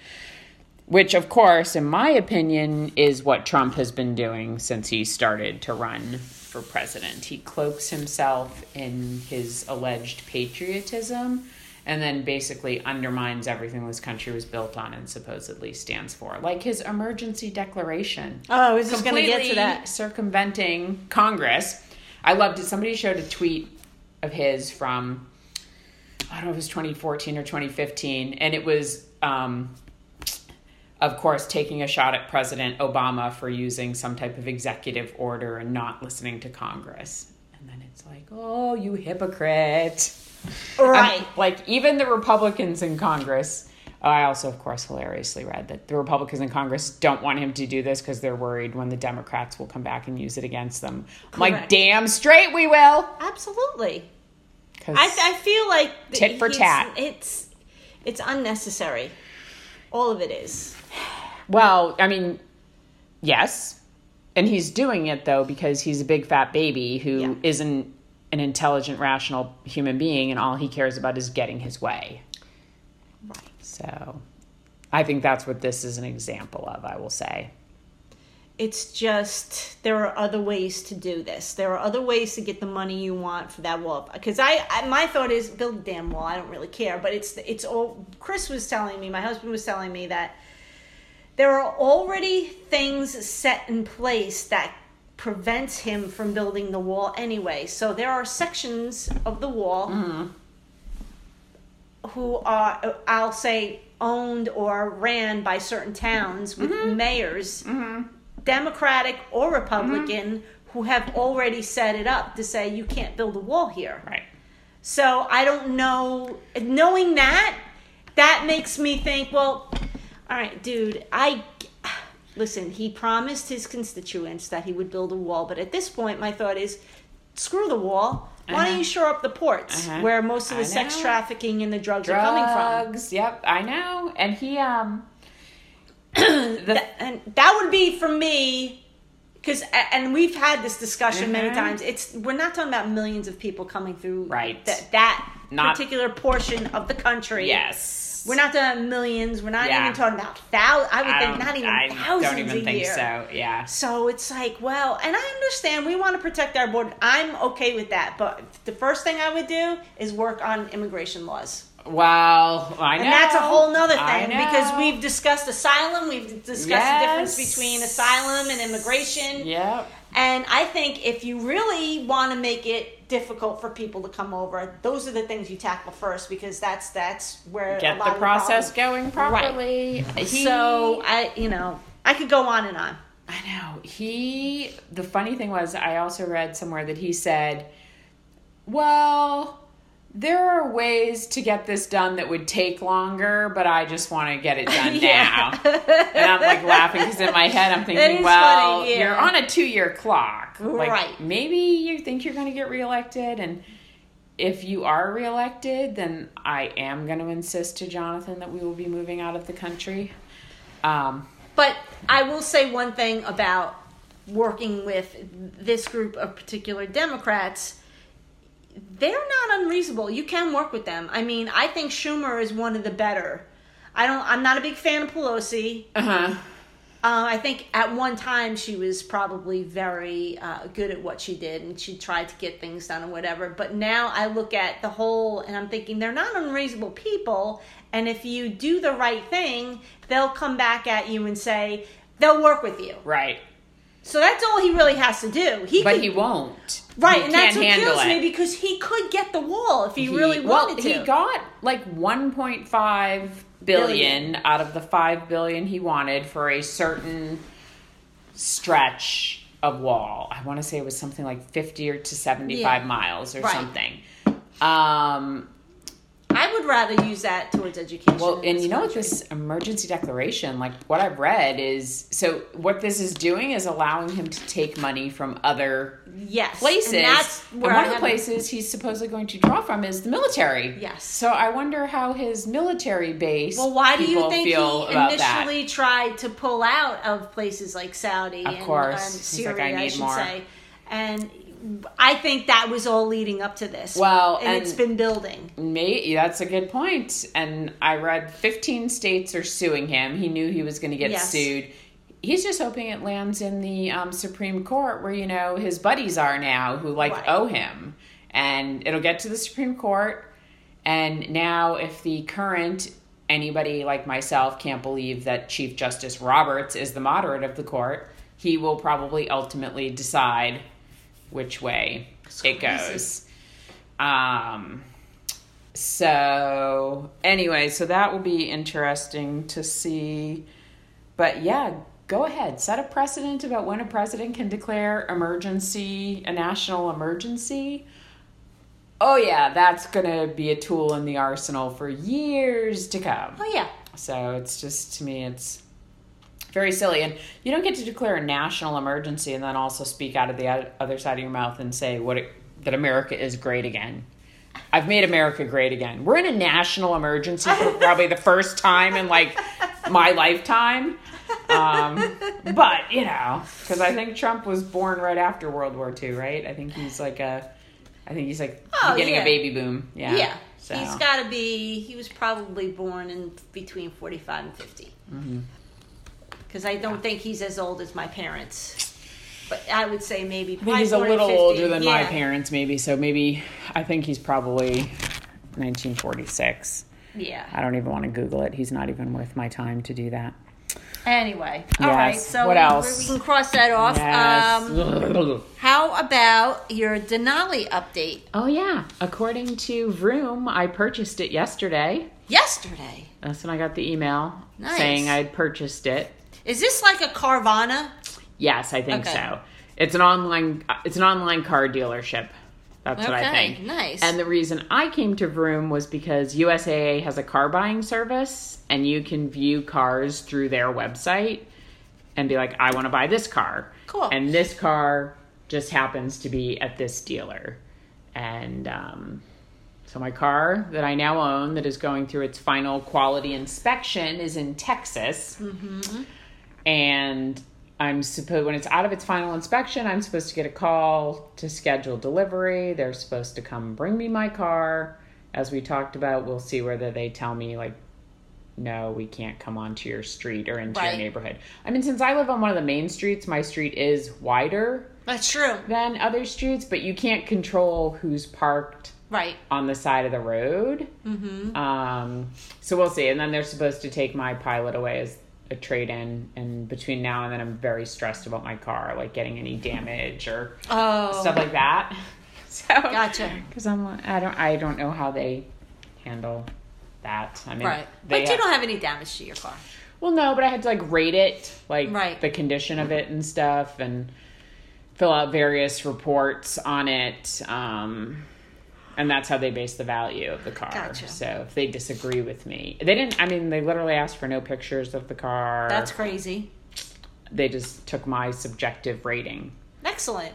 Which, of course, in my opinion, is what Trump has been doing since he started to run for president. He cloaks himself in his alleged patriotism and then basically undermines everything this country was built on and supposedly stands for. Like his emergency declaration. Oh, I was just going to get to that. Circumventing Congress. I loved it. Somebody showed a tweet of his from, I don't know if it was 2014 or 2015, and it was, um, of course, taking a shot at President Obama for using some type of executive order and not listening to Congress. And then it's like, oh, you hypocrite. Right. Um, like, even the Republicans in Congress. I also, of course, hilariously read that the Republicans in Congress don't want him to do this because they're worried when the Democrats will come back and use it against them. Like, damn straight we will. Absolutely. I, I feel like Tit for tat. It's it's unnecessary. All of it is. Well, I mean, yes. And he's doing it though because he's a big fat baby who Yeah. not an intelligent, rational human being, and all he cares about is getting his way. Right. So, I think that's what this is an example of. I will say. It's just there are other ways to do this. There are other ways to get the money you want for that wall. Because I, I, my thought is build a damn wall. I don't really care. But it's it's all. Chris was telling me. My husband was telling me that there are already things set in place that prevents him from building the wall anyway. So there are sections of the wall mm-hmm. who are, I'll say, owned or ran by certain towns with mm-hmm. mayors, mm-hmm. Democratic or Republican, who have already set it up to say you can't build a wall here. Right. So I don't know. Knowing that, that makes me think, well, all right, dude, I. [SIGHS] listen, he promised his constituents that he would build a wall, but at this point, my thought is, screw the wall. Why don't Uh-huh. you shore up the ports Uh-huh. where most of the I sex know. trafficking and the drugs, are coming from? Drugs. Yep, I know. And he um [CLEARS THROAT] the Th- and that would be for me because and we've had this discussion many Mhm. times it's we're not talking about millions of people coming through Right. that that Not- particular portion of the country yes. We're not talking about millions we're not Yeah. even talking about thousands i would I think don't- even I thousands don't even a think year so. Yeah. so it's like well and i understand we want to protect our border i'm okay with that but the first thing i would do is work on immigration laws Well, I know. and that's a whole nother thing because we've discussed asylum, we've discussed the difference between asylum and immigration. Yep. And I think if you really want to make it difficult for people to come over, those are the things you tackle first because that's that's where a Get lot the of process problem- going properly. He- So I, you know, I could go on and on. I know. He the funny thing was I also read somewhere that he said, "Well, there are ways to get this done that would take longer, but I just want to get it done [LAUGHS] Yeah. now." and I'm like laughing because in my head I'm thinking, "Well, funny, yeah. you're on a 2-year clock. Like, Right. Maybe you think you're going to get reelected and if you are reelected, then I am going to insist to Jonathan that we will be moving out of the country. Um, But I will say one thing about working with this group of particular Democrats. They're not unreasonable. You can work with them. I mean, I think Schumer is one of the better. I don't. I'm not a big fan of Pelosi. uh-huh. Uh, I think at one time she was probably very uh, good at what she did and she tried to get things done and whatever. But now I look at the whole and I'm thinking they're not unreasonable people. And if you do the right thing, they'll come back at you and say they'll work with you. Right. So that's all he really has to do. He But could, he won't. right, He and that's what kills it. me because he could get the wall if he, He- really well, wanted to. he got like 1.5 billion, Billion. out of the 5 billion he wanted for a certain stretch of wall. I want to say it was something like 50 or to 75 Yeah. miles or Right. something. Um, I would rather use that towards education. well, and you know what this emergency declaration, like what I've read is so what this is doing is allowing him to take money from other yes places. and that's And one I of the places he's supposedly going to draw from is the military. Yes. So I wonder how his military base. Well, why do you think he about that. initially tried to pull out of places like Saudi Of and, course. and He's like, Syria, "I I, should more." say? And I think that was all leading up to this. Well, and, it's been building. May, that's a good point. And I read 15 states are suing him. He knew he was going to get Yes. sued. He's just hoping it lands in the um, Supreme Court where, you know, his buddies are now who like Right. owe him. And it'll get to the Supreme Court. And now, if the current anybody like myself can't believe that Chief Justice Roberts is the moderate of the court, he will probably ultimately decide which way it crazy. goes. Um, so anyway, so that will be interesting to see. But yeah, go ahead, set a precedent about when a president can declare emergency, a national emergency. Oh yeah, that's gonna be a tool in the arsenal for years to come. Oh yeah, So it's just to me, it's very silly, and you don't get to declare a national emergency and then also speak out of the other side of your mouth and say what it, that America is great again. I've made America great again. We're in a national emergency for [LAUGHS] probably the first time in like my lifetime. Um, but you know, because I think Trump was born right after World War II, right? I think he's like a, I think he's like Oh, beginning yeah. a baby boom. Yeah, yeah. So. He's got to be. He was probably born in between forty-five and 50 Mm-hmm. Because I don't think he's as old as my parents. But I would say maybe. I think he's a little older than my parents, maybe. So maybe I think he's probably 1946. Yeah. I don't even want to Google it. He's not even worth my time to do that. Anyway, all right. Yes. So What else? we can cross that off. Yes. Um, how about your Denali update oh yeah. According to Vroom, I purchased it yesterday. yesterday? That's when I got the email Nice. saying I'd purchased it. Is this like a Carvana? Yes, I think Okay. so. It's an online. It's an online car dealership. That's what I think. nice. And the reason I came to Vroom was because USAA has a car buying service, and you can view cars through their website. and be like, I want to buy this car. Cool. And this car just happens to be at this dealer. And um, so my car that I now own, that is going through its final quality inspection, is in Texas. And I'm supposed when it's out of its final inspection, I'm supposed to get a call to schedule delivery. They're supposed to come bring me my car. As we talked about, we'll see whether they tell me like no, we can't come onto your street or into Right. your neighborhood. I mean, since I live on one of the main streets, my street is wider That's true. than other streets, but you can't control who's parked Right. on the side of the road. Mm-hmm. Um, so we'll see. And then they're supposed to take my pilot away as a trade in. And between now and then, I'm very stressed about my car, like getting any damage or Oh. stuff like that. [LAUGHS] So Gotcha. Because I'm, I don't, I don't know how they handle that. I mean, Right. they But you have- don't have any damage to your car. well, no, but I had to like rate it, like Right. the condition of it and stuff, and fill out various reports on it. Um, and that's how they base the value of the car. Gotcha. So if they disagree with me, they didn't. I mean, they literally asked for no pictures of the car. That's crazy. They just took my subjective rating. Excellent.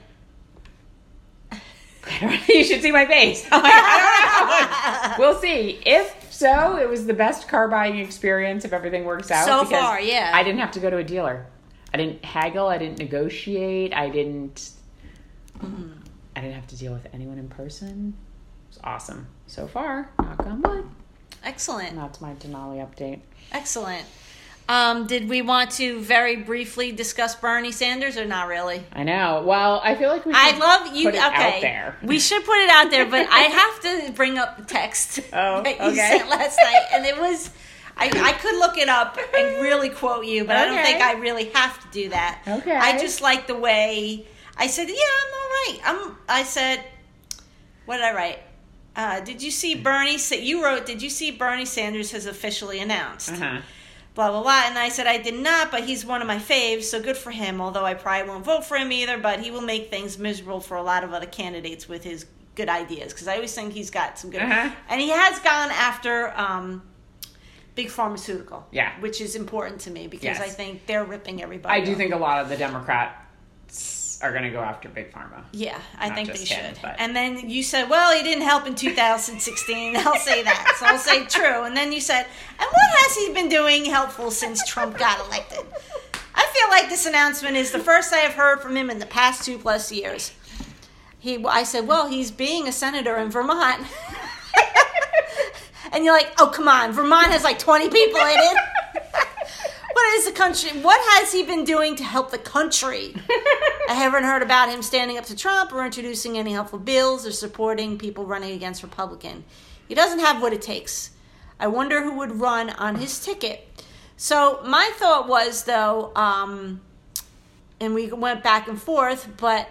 [LAUGHS] you should see my face. [LAUGHS] I'm like, I don't know. [LAUGHS] we'll see. If so, it was the best car buying experience if everything works out. So because far, yeah. I didn't have to go to a dealer. I didn't haggle. I didn't negotiate. I didn't. Mm-hmm. I didn't have to deal with anyone in person. It was awesome so far. Knock on wood. Excellent. And that's my Denali update. Excellent. Um, did we want to very briefly discuss Bernie Sanders or not really? I know. Well, I feel like we. I should love you. Put it okay, out there. we should put it out there, but I have to bring up the text [LAUGHS] Oh, that you okay. sent last night, and it was. I, I could look it up and really quote you, but I don't think I really have to do that. Okay. I just like the way I said, "Yeah, I'm all right." I'm. I said, "What did I write?" Uh, did you see Bernie? Sa- You wrote, "Did you see Bernie Sanders has officially announced?" Uh-huh. blah blah blah and i said i did not but he's one of my faves so good for him although i probably won't vote for him either but he will make things miserable for a lot of other candidates with his good ideas because i always think he's got some good Uh-huh. and he has gone after um, big pharmaceutical Yeah. which is important to me because Yes. i think they're ripping everybody I do think a lot of the Democrats are going to go after big pharma. yeah i Not think they just should but- and then you said well he didn't help in 2016 i'll say that so i'll say [LAUGHS] true and then you said and what has he been doing helpful since trump got elected I feel like this announcement is the first I have heard from him in the past two plus years. He, I said, well, he's being a senator in Vermont. [LAUGHS] and you're like, oh, come on. Vermont has like 20 people in it. [LAUGHS] what is the country? What has he been doing to help the country? I haven't heard about him standing up to Trump or introducing any helpful bills or supporting people running against Republican. He doesn't have what it takes. I wonder who would run on his ticket. So my thought was though, um, and we went back and forth, but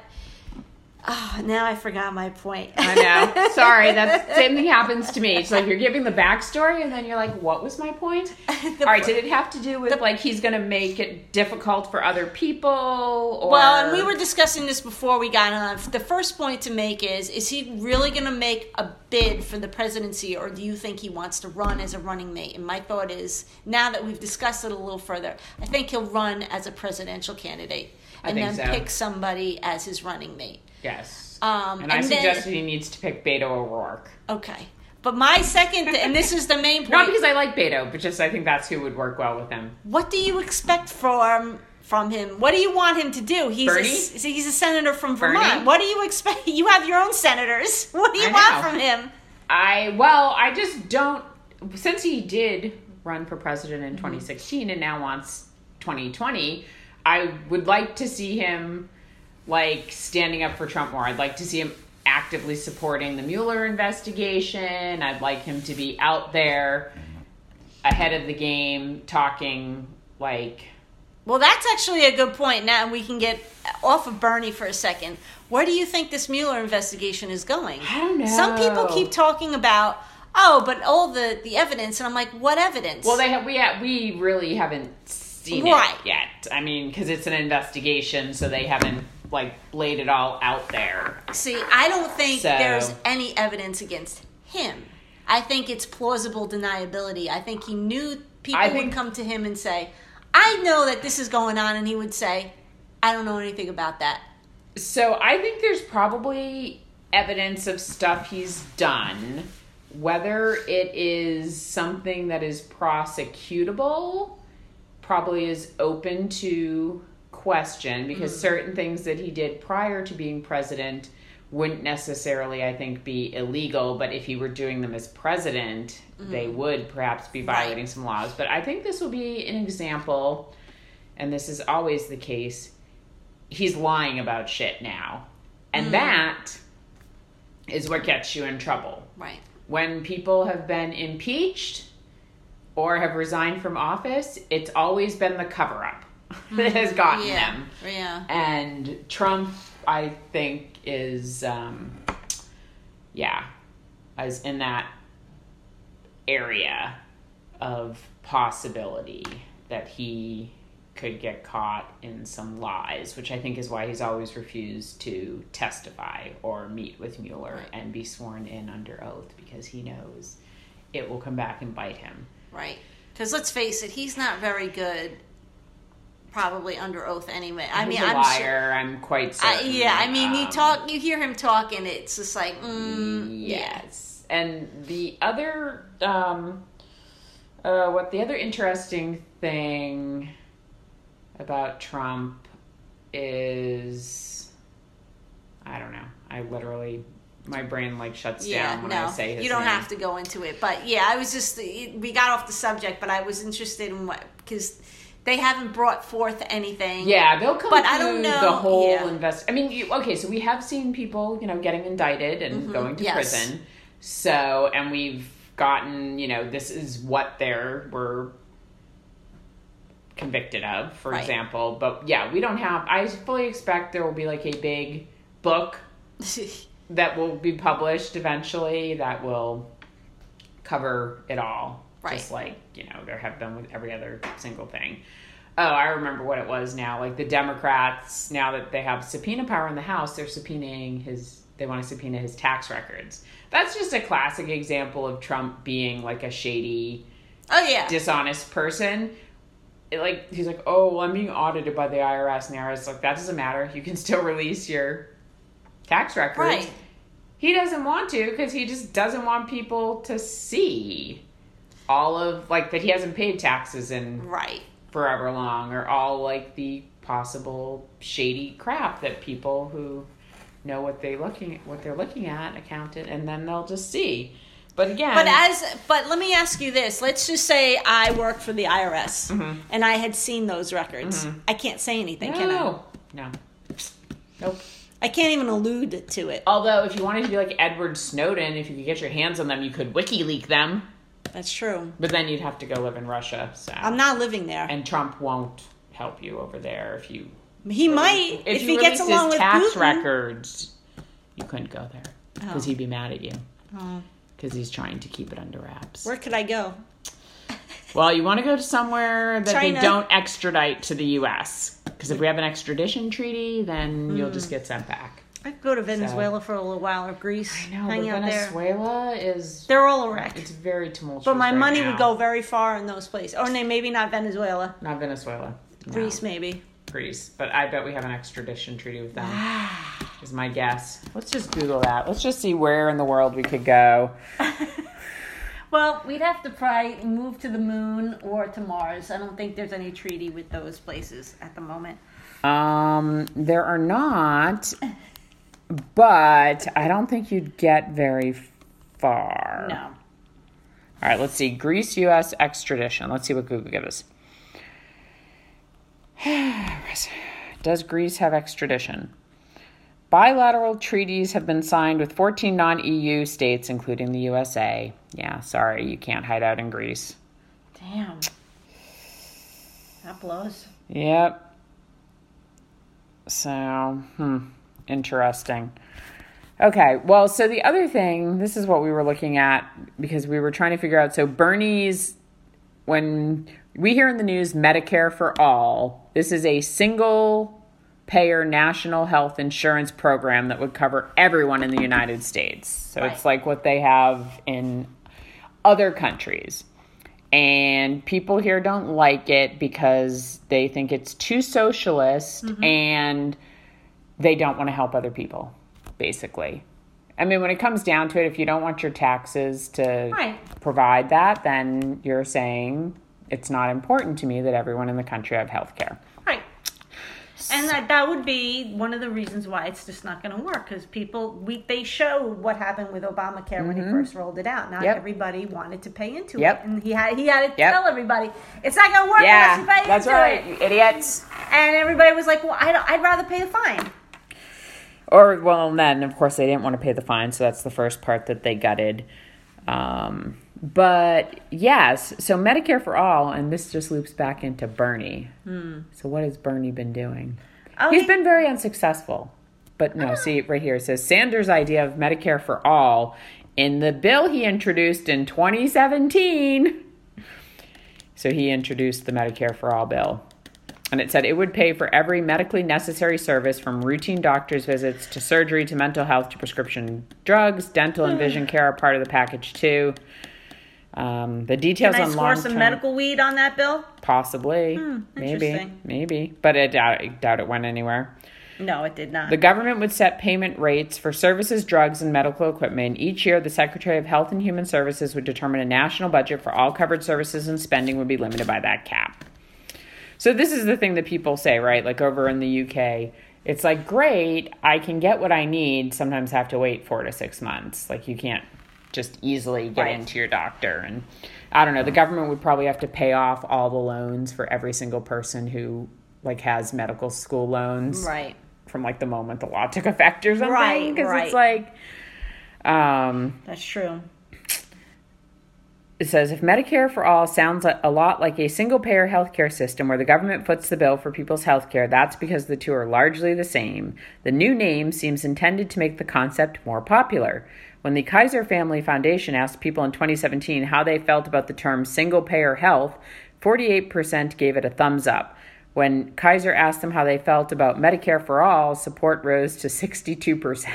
oh, now I forgot my point. I know. Sorry, that same thing happens to me. It's like you're giving the backstory, and then you're like, "What was my point?" [LAUGHS] The- All right, did it have to do with like he's going to make it difficult for other people? Or... Well, and we were discussing this before we got on. The first point to make is: Is he really going to make a bid for the presidency, or do you think he wants to run as a running mate? And my thought is, now that we've discussed it a little further, I think he'll run as a presidential candidate, and then so. pick somebody as his running mate. Yes. Um, and I then- suggested he needs to pick Beto O'Rourke. Okay, but my second, and this is the main point. Not because I like Beto, but just I think that's who would work well with him. What do you expect from from him? What do you want him to do? He's Bernie? A, he's a senator from Vermont. Bernie? What do you expect? [LAUGHS] You have your own senators. [LAUGHS] What do you I want know. from him? I well, I just don't. Since he did run for president Mm-hmm. in 2016 and now wants 2020, I would like to see him like standing up for Trump more. I'd like to see him actively supporting the Mueller investigation. I'd like him to be out there ahead of the game, talking like Well, that's actually a good point. Now we can get off of Bernie for a second. Where do you think this Mueller investigation is going? I don't know. Some people keep talking about, oh, but all the the evidence, and I'm like, what evidence? Well, they have we ha- we really haven't seen Right. it yet. I mean, because it's an investigation, so they haven't like laid it all out there. See, I don't think So- there's any evidence against him. I think it's plausible deniability. I think he knew people I would come to him and say, I know that this is going on, and he would say, I don't know anything about that. So I think there's probably evidence of stuff he's done, whether it is something that is prosecutable, probably is open to question because mm-hmm. certain things that he did prior to being president wouldn't necessarily, I think, be illegal, but if he were doing them as president, mm-hmm. they would perhaps be violating some laws. But I think this will be an example, and this is always the case. He's lying about shit now. And mm-hmm. that is what gets you in trouble. Right. When people have been impeached or have resigned from office, it's always been the cover up [LAUGHS] that has gotten Yeah. them. Yeah. And Trump, I think, is, um, yeah, is in that area of possibility that he could get caught in some lies, which I think is why he's always refused to testify or meet with Mueller and be sworn in under oath because he knows it will come back and bite him. Right. Because let's face it, he's not very good. Probably under oath anyway. I He's mean, a I'm liar. sure. I'm quite I, certain. yeah, I mean, you Um, talk, you hear him talk, and it's just like, mm, Yes. And the other, um, uh, what the other interesting thing about Trump is, I don't know. I literally, my brain like shuts yeah, down when no, I say his you don't name. have to go into it. But yeah, I was just we got off the subject, but I was interested in what because they haven't brought forth anything. Yeah, they'll come But I don't know- the whole yeah. invest. I mean, you, okay, so we have seen people, you know, getting indicted and going to Mm-hmm. Yes. prison. So, and we've gotten, you know, this is what they're were convicted of, for Right. example. But yeah, we don't have. I fully expect there will be like a big book [LAUGHS] that will be published eventually that will cover it all. Right. Just like, you know, there have been with every other single thing. Oh, I remember what it was now. Like the Democrats, now that they have subpoena power in the House, they're subpoenaing his, they want to subpoena his tax records. That's just a classic example of Trump being like a shady, oh yeah, dishonest person. It, like, he's like, oh, well, I'm being audited by the IRS. And the IRS is like, that doesn't matter. You can still [LAUGHS] release your tax records. right. He doesn't want to because he just doesn't want people to see all of like that he hasn't paid taxes in Right. forever long or all like the possible shady crap that people who know what they looking what they're looking at accounted and then they'll just see. But again, But as but let me ask you this. Let's just say I work for the IRS Mm-hmm. and I had seen those records. I can't say anything, can I? no, no, nope. I can't even allude to it. Although, if you wanted to be like Edward Snowden, if you could get your hands on them, you could WikiLeak them. That's true. But then you'd have to go live in Russia. So I'm not living there. and Trump won't help you over there if you he might if, you he gets along his with tax Putin. records. You couldn't go there because Oh. he'd be mad at you Oh. because he's trying to keep it under wraps. Where could I go? [LAUGHS] Well, you want to go to somewhere that China. they don't extradite to the U.S. because if we have an extradition treaty, then you'll Hmm. just get sent back. I could go to Venezuela for a little while or Greece. I know, hang but out. Venezuela is They're all a wreck. it's very tumultuous. But my right money now. would go very far in those places. Or no, maybe not Venezuela. not Venezuela, no. Greece, maybe. Greece, but I bet we have an extradition treaty with them. is my guess. Let's just Google that. Let's just see where in the world we could go. [LAUGHS] Well, we'd have to probably move to the moon or to Mars. I don't think there's any treaty with those places at the moment. Um, there are not, [LAUGHS] but I don't think you'd get very far. No. All right, let's see. Greece, U.S. extradition. Let's see what Google gives us. [SIGHS] Does Greece have extradition? Bilateral treaties have been signed with 14 non EU states, including the USA. Yeah, sorry, you can't hide out in Greece. Damn. That blows. Yep. So, hmm, interesting. Okay, well, so the other thing, this is what we were looking at because we were trying to figure out. So, Bernie's, when we hear in the news Medicare for all, this is a single payer national health insurance program that would cover everyone in the United States. So, it's like what they have in other countries. And people here don't like it because they think it's too socialist Mm-hmm. and they don't want to help other people, basically. I mean, when it comes down to it, if you don't want your taxes to Right. provide that, then you're saying it's not important to me that everyone in the country have health care. Right. And that, that would be one of the reasons why it's just not going to work because people we they showed what happened with Obamacare when he first rolled it out. Not Mm-hmm. Yep. everybody wanted to pay into Yep. it, and he had he had to Yep. tell everybody it's not going to work Yeah, unless you pay that's into right, it. you idiots. And everybody was like, "Well, I don't, I'd rather pay the fine." Or well, then of course they didn't want to pay the fine, so that's the first part that they gutted. Um, but yes, so Medicare for all, and this just loops back into Bernie. So what has Bernie been doing? Oh, He's he- been very unsuccessful. But no, see right here it says Sanders' idea of Medicare for all in the bill he introduced in 2017. So he introduced the Medicare for all bill. And it said it would pay for every medically necessary service from routine doctor's visits to surgery to mental health to prescription drugs. Dental and vision care are part of the package too. Um, the details Can I on score long some medical weed on that bill? possibly maybe maybe but I doubt, I doubt it went anywhere. No, it did not. The government would set payment rates for services, drugs, and medical equipment. Each year, the Secretary of Health and Human Services would determine a national budget for all covered services, and spending would be limited by that cap. So, this is the thing that people say, right? Like over in the UK, it's like, great, I can get what I need, sometimes have to wait four to six months. Like, you can't just easily get Right. into your doctor. And I don't know, the government would probably have to pay off all the loans for every single person who like has medical school loans right. from like the moment the law took effect or something. Right, Because it's like, um, That's true. It says if Medicare for all sounds a lot like a single payer healthcare system where the government foots the bill for people's healthcare, that's because the two are largely the same. The new name seems intended to make the concept more popular. When the Kaiser Family Foundation asked people in 2017 how they felt about the term single payer health, 48% gave it a thumbs up. When Kaiser asked them how they felt about Medicare for all, support rose to 62%.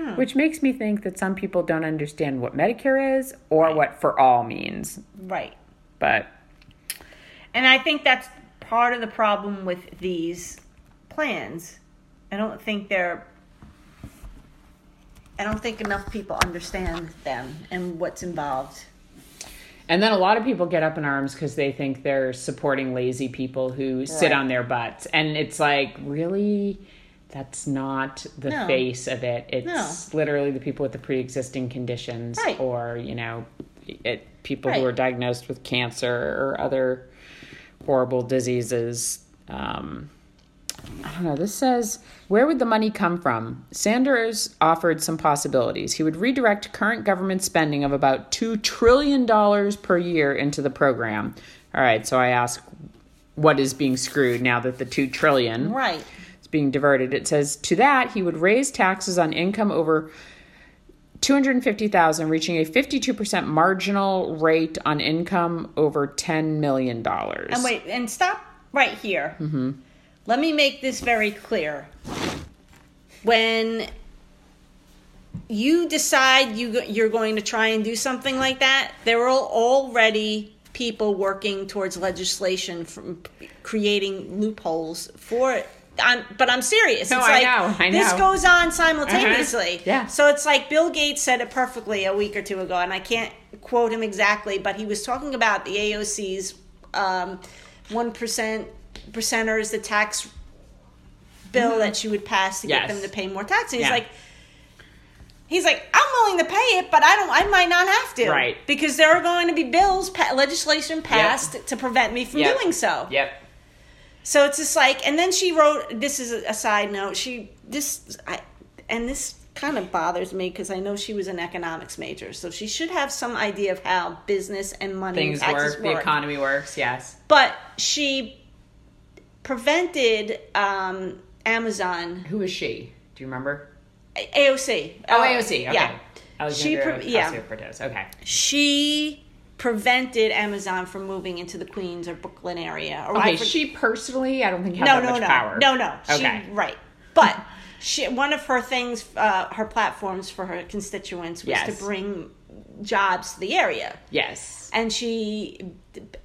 Hmm. Which makes me think that some people don't understand what Medicare is or what for all means. Right. But And I think that's part of the problem with these plans. I don't think they're I don't think enough people understand them and what's involved. and then a lot of people get up in arms because they think they're supporting lazy people who sit on their butts, and it's like really. That's not the No. face of it. It's literally the people with the pre-existing conditions, Right. or you know, it, people who are diagnosed with cancer or other horrible diseases. Um, I don't know. This says, where would the money come from? Sanders offered some possibilities. He would redirect current government spending of about $2 trillion per year into the program. All right, so I ask, what is being screwed now that the 2 trillion Right. Being diverted? It says, to that, he would raise taxes on income over 250,000 reaching a 52% marginal rate on income over 10 million dollars. And wait, and stop right here. Mm-hmm. Let me make this very clear. When you decide you you're going to try and do something like that, there are already people working towards legislation from creating loopholes for it. I'm, but I'm serious. No, it's I like know, I this know. goes on simultaneously. Uh-huh. Yeah. So it's like Bill Gates said it perfectly a week or two ago, and I can't quote him exactly, but he was talking about the AOC's um, one percent percenters, the tax bill that she would pass to Mm-hmm. Yes. get them to pay more tax. And he's Yeah. like, he's like, I'm willing to pay it, but I don't. I might not have to, Right. Because there are going to be bills, pa- legislation passed to prevent me from Yep. doing so. Yep. So it's just like, and then she wrote. This is a, side note. She this, I, and this kind of bothers me because I know she was an economics major, so she should have some idea of how business and money Things and taxes work, the economy works, yes. But she prevented um, Amazon Who is she? Do you remember? AOC. Oh, AOC. Okay. Yeah. She pre- yeah. Okay. She prevented Amazon from moving into the Queens or Brooklyn area. Or Okay, for- she personally, I don't think had no, that no, much no, power. no, no. She, Okay. right, but she one of her things, uh, her platforms for her constituents was Yes. to bring jobs to the area. Yes. And she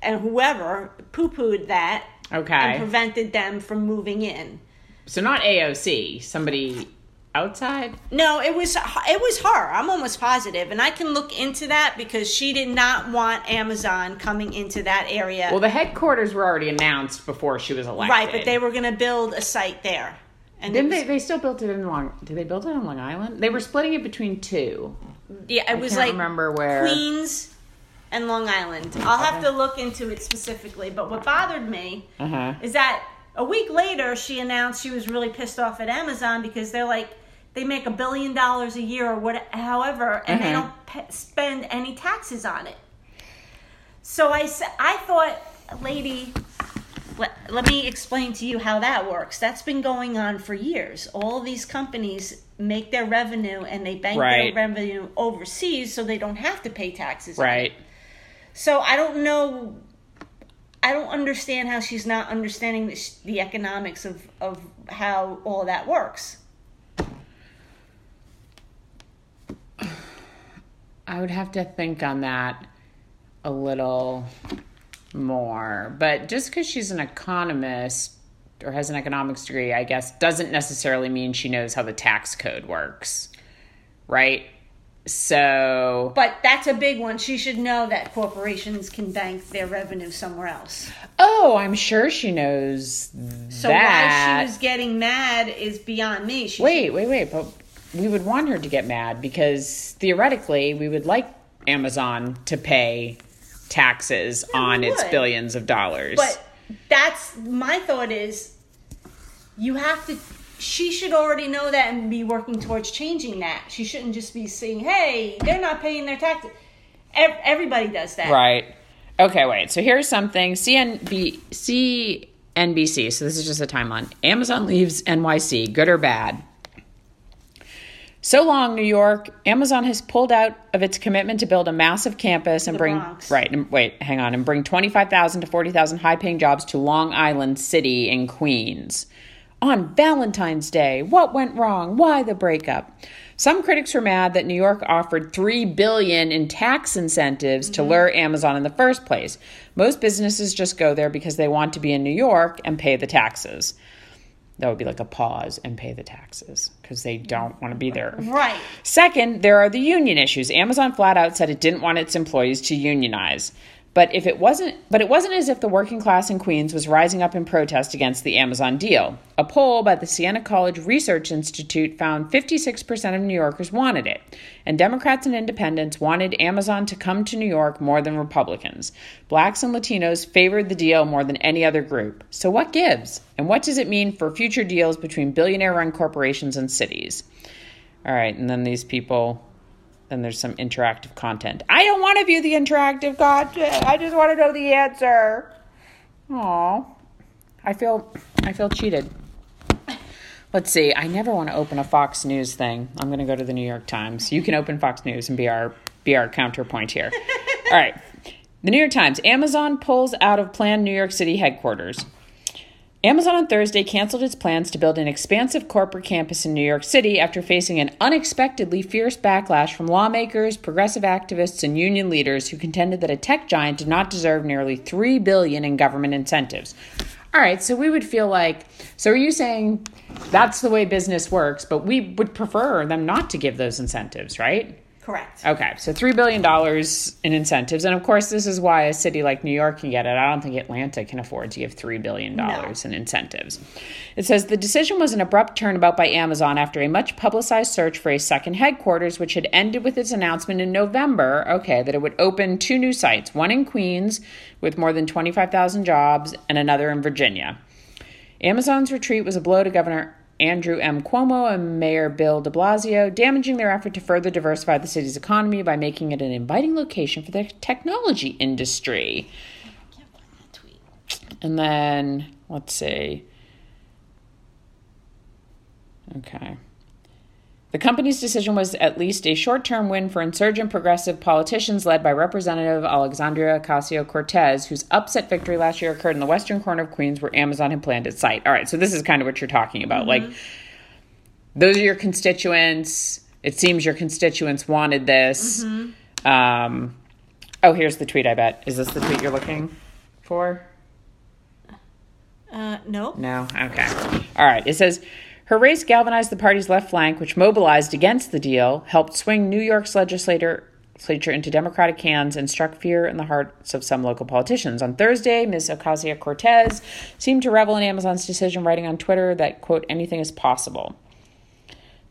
and whoever poo pooed that Okay. and prevented them from moving in. So not AOC, somebody outside. No, it was it was her. I'm almost positive, and I can look into that because she did not want Amazon coming into that area. Well, the headquarters were already announced before she was elected. right, but they were going to build a site there. And Didn't it they? They still built it in Long. Did they build it on Long Island? They were splitting it between two. yeah, it was can't like remember where- Queens and Long Island. I'll have to look into it specifically. But what bothered me Uh huh. is that a week later she announced she was really pissed off at Amazon because they're like they make a billion dollars a year or what however and they Mhm. don't pe- spend any taxes on it. So I I thought lady let, let me explain to you how that works. That's been going on for years. All these companies make their revenue and they bank Right. their revenue overseas so they don't have to pay taxes. Right. So I don't know. I don't understand how she's not understanding the, sh- the economics of, of how all that works. I would have to think on that a little more. But just because she's an economist or has an economics degree, I guess, doesn't necessarily mean she knows how the tax code works. Right? So. But that's a big one. She should know that corporations can bank their revenue somewhere else. Oh, I'm sure she knows So that. why she was getting mad is beyond me. She Wait, wait, wait. But we would want her to get mad because theoretically, we would like Amazon to pay taxes on its billions of dollars. But that's my thought is you have to she should already know that and be working towards changing that. She shouldn't just be saying, "Hey, they're not paying their taxes." Everybody does that. Right. Okay, wait. So here's something CNB, CNBC. So this is just a timeline. Amazon leaves NYC, good or bad? So long, New York. Amazon has pulled out of its commitment to build a massive campus and The bring Bronx. right. And wait, hang on, and bring twenty five thousand to forty thousand high paying jobs to Long Island City in Queens. On Valentine's Day, what went wrong? Why the breakup? Some critics were mad that New York offered 3 billion in tax incentives to mm-hmm. lure Amazon in the first place. Most businesses just go there because they want to be in New York and pay the taxes. That would be like a pause and pay the taxes because they don't want to be there. Right. Second, there are the union issues. Amazon flat out said it didn't want its employees to unionize. But if it wasn't but it wasn't as if the working class in Queens was rising up in protest against the Amazon deal. A poll by the Siena College Research Institute found 56% of New Yorkers wanted it, and Democrats and independents wanted Amazon to come to New York more than Republicans. Blacks and Latinos favored the deal more than any other group. So what gives? And what does it mean for future deals between billionaire-run corporations and cities? All right, and then these people then there's some interactive content. I don't want to view the interactive content. I just want to know the answer. Aw. I feel I feel cheated. Let's see. I never want to open a Fox News thing. I'm going to go to the New York Times. You can open Fox News and be our be our counterpoint here. [LAUGHS] All right. The New York Times. Amazon pulls out of planned New York City headquarters. Amazon on Thursday canceled its plans to build an expansive corporate campus in New York City after facing an unexpectedly fierce backlash from lawmakers, progressive activists, and union leaders who contended that a tech giant did not deserve nearly 3 billion in government incentives. All right, so we would feel like so are you saying that's the way business works, but we would prefer them not to give those incentives, right? Correct. Okay, so three billion dollars in incentives, and of course, this is why a city like New York can get it. I don't think Atlanta can afford to give three billion dollars in incentives. It says the decision was an abrupt turnabout by Amazon after a much publicized search for a second headquarters, which had ended with its announcement in November. Okay, that it would open two new sites, one in Queens with more than twenty five thousand jobs, and another in Virginia. Amazon's retreat was a blow to Governor Andrew M. Cuomo and Mayor Bill de Blasio, damaging their effort to further diversify the city's economy by making it an inviting location for the technology industry. And then, let's see. Okay. The company's decision was at least a short term win for insurgent progressive politicians led by Representative Alexandria Ocasio Cortez, whose upset victory last year occurred in the western corner of Queens where Amazon had planned its site. All right, so this is kind of what you're talking about. Like, those are your constituents. It seems your constituents wanted this. Um, oh, here's the tweet. I bet is this the tweet you're looking for? Uh, no. No. Okay. All right. It says. Her race galvanized the party's left flank, which mobilized against the deal, helped swing New York's legislature into Democratic hands and struck fear in the hearts of some local politicians. On Thursday, Ms. Ocasio Cortez seemed to revel in Amazon's decision, writing on Twitter that, quote, anything is possible.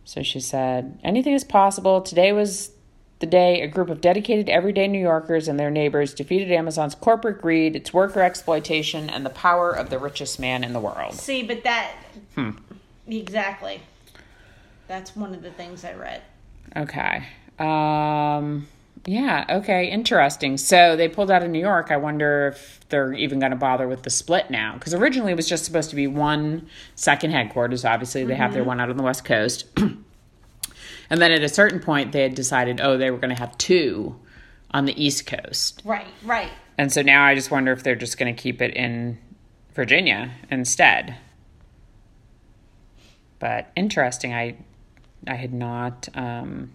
So she said, anything is possible. Today was the day a group of dedicated everyday New Yorkers and their neighbors defeated Amazon's corporate greed, its worker exploitation, and the power of the richest man in the world. See, but that. Hmm. Exactly. That's one of the things I read. Okay. Um, yeah, okay, interesting. So they pulled out of New York. I wonder if they're even going to bother with the split now. Because originally it was just supposed to be one second headquarters. Obviously, they have their one out on the West Coast. [CLEARS THROAT] and then at a certain point, they had decided, oh, they were going to have two on the East Coast. Right, right. And so now I just wonder if they're just going to keep it in Virginia instead. But interesting. I I had not um,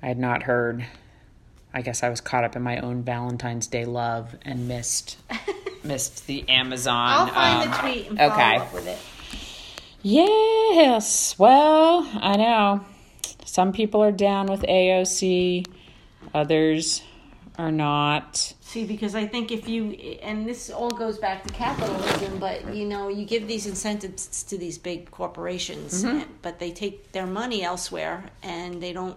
I had not heard. I guess I was caught up in my own Valentine's Day love and missed [LAUGHS] missed the Amazon. I'll find the um, tweet and follow okay. up with it. Yes. Well, I know. Some people are down with AOC, others are not. See, because I think if you, and this all goes back to capitalism, but you know, you give these incentives to these big corporations, Mm-hmm. but they take their money elsewhere and they don't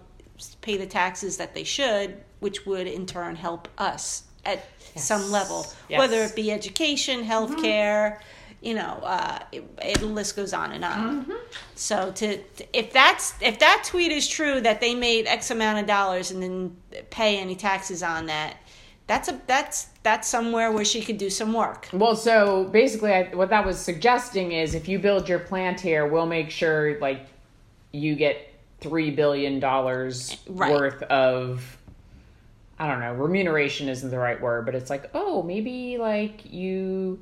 pay the taxes that they should, which would in turn help us at some level, Yes. whether it be education, healthcare. You know, uh, it, it, the list goes on and on. So to, to if that's if that tweet is true that they made X amount of dollars and then pay any taxes on that, that's a that's that's somewhere where she could do some work. Well, so basically, I, what that was suggesting is if you build your plant here, we'll make sure like you get three billion dollars Right. worth of. I don't know. Remuneration isn't the right word, but it's like, oh, maybe like you,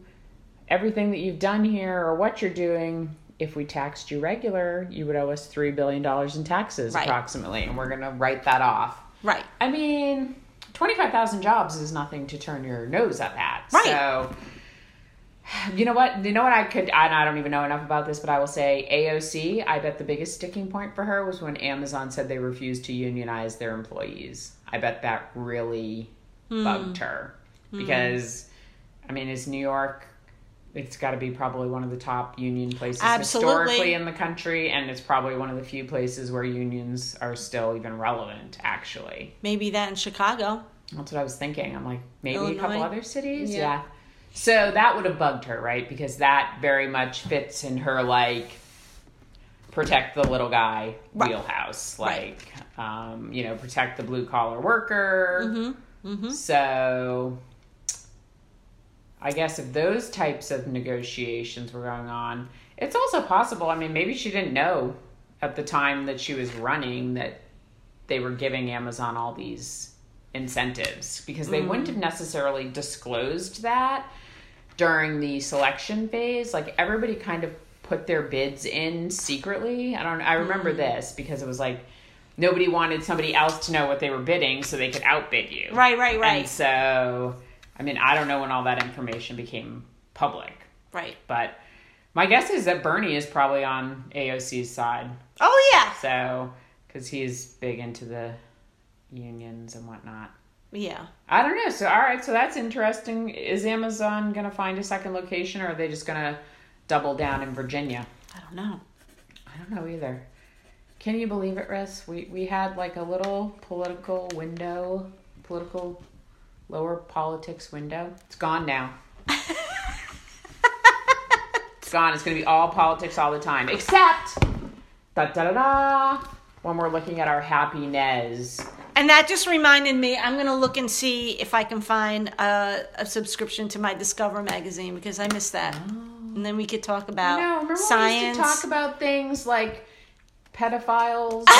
everything that you've done here or what you're doing. If we taxed you regular, you would owe us three billion dollars in taxes Right. approximately, and we're gonna write that off. Right. I mean, 25,000 jobs is nothing to turn your nose up at. Right. So, you know what? You know what I could, and I don't even know enough about this, but I will say AOC, I bet the biggest sticking point for her was when Amazon said they refused to unionize their employees. I bet that really hmm. bugged her. Hmm. Because, I mean, it's New York. It's got to be probably one of the top union places Absolutely. historically in the country, and it's probably one of the few places where unions are still even relevant, actually. Maybe that in Chicago. That's what I was thinking. I'm like, maybe a couple other cities? Yeah. Yeah. So that would have bugged her, right? Because that very much fits in her, like, protect the little guy Right. wheelhouse. Right. Like, um, you know, protect the blue collar worker. Mm-hmm. So I guess if those types of negotiations were going on, it's also possible. I mean, maybe she didn't know at the time that she was running that they were giving Amazon all these incentives because they wouldn't mm. have necessarily disclosed that during the selection phase. Like everybody kind of put their bids in secretly. I don't I remember mm. this because it was like nobody wanted somebody else to know what they were bidding so they could outbid you. Right, right, right. And so, I mean, I don't know when all that information became public, Right. but my guess is that Bernie is probably on AOC's side. Oh yeah. So, because he's big into the unions and whatnot. Yeah. I don't know. So, all right. So that's interesting. Is Amazon going to find a second location, or are they just going to double down in Virginia? I don't know. I don't know either. Can you believe it, Riss? We we had like a little political window, political lower politics window. It's gone now. [LAUGHS] it's gone. It's going to be all politics all the time, except da da da da. When we're looking at our Happinez. And that just reminded me. I'm gonna look and see if I can find a, a subscription to my Discover magazine because I missed that. Oh. And then we could talk about No, remember when we science. used to talk about things like pedophiles? [LAUGHS]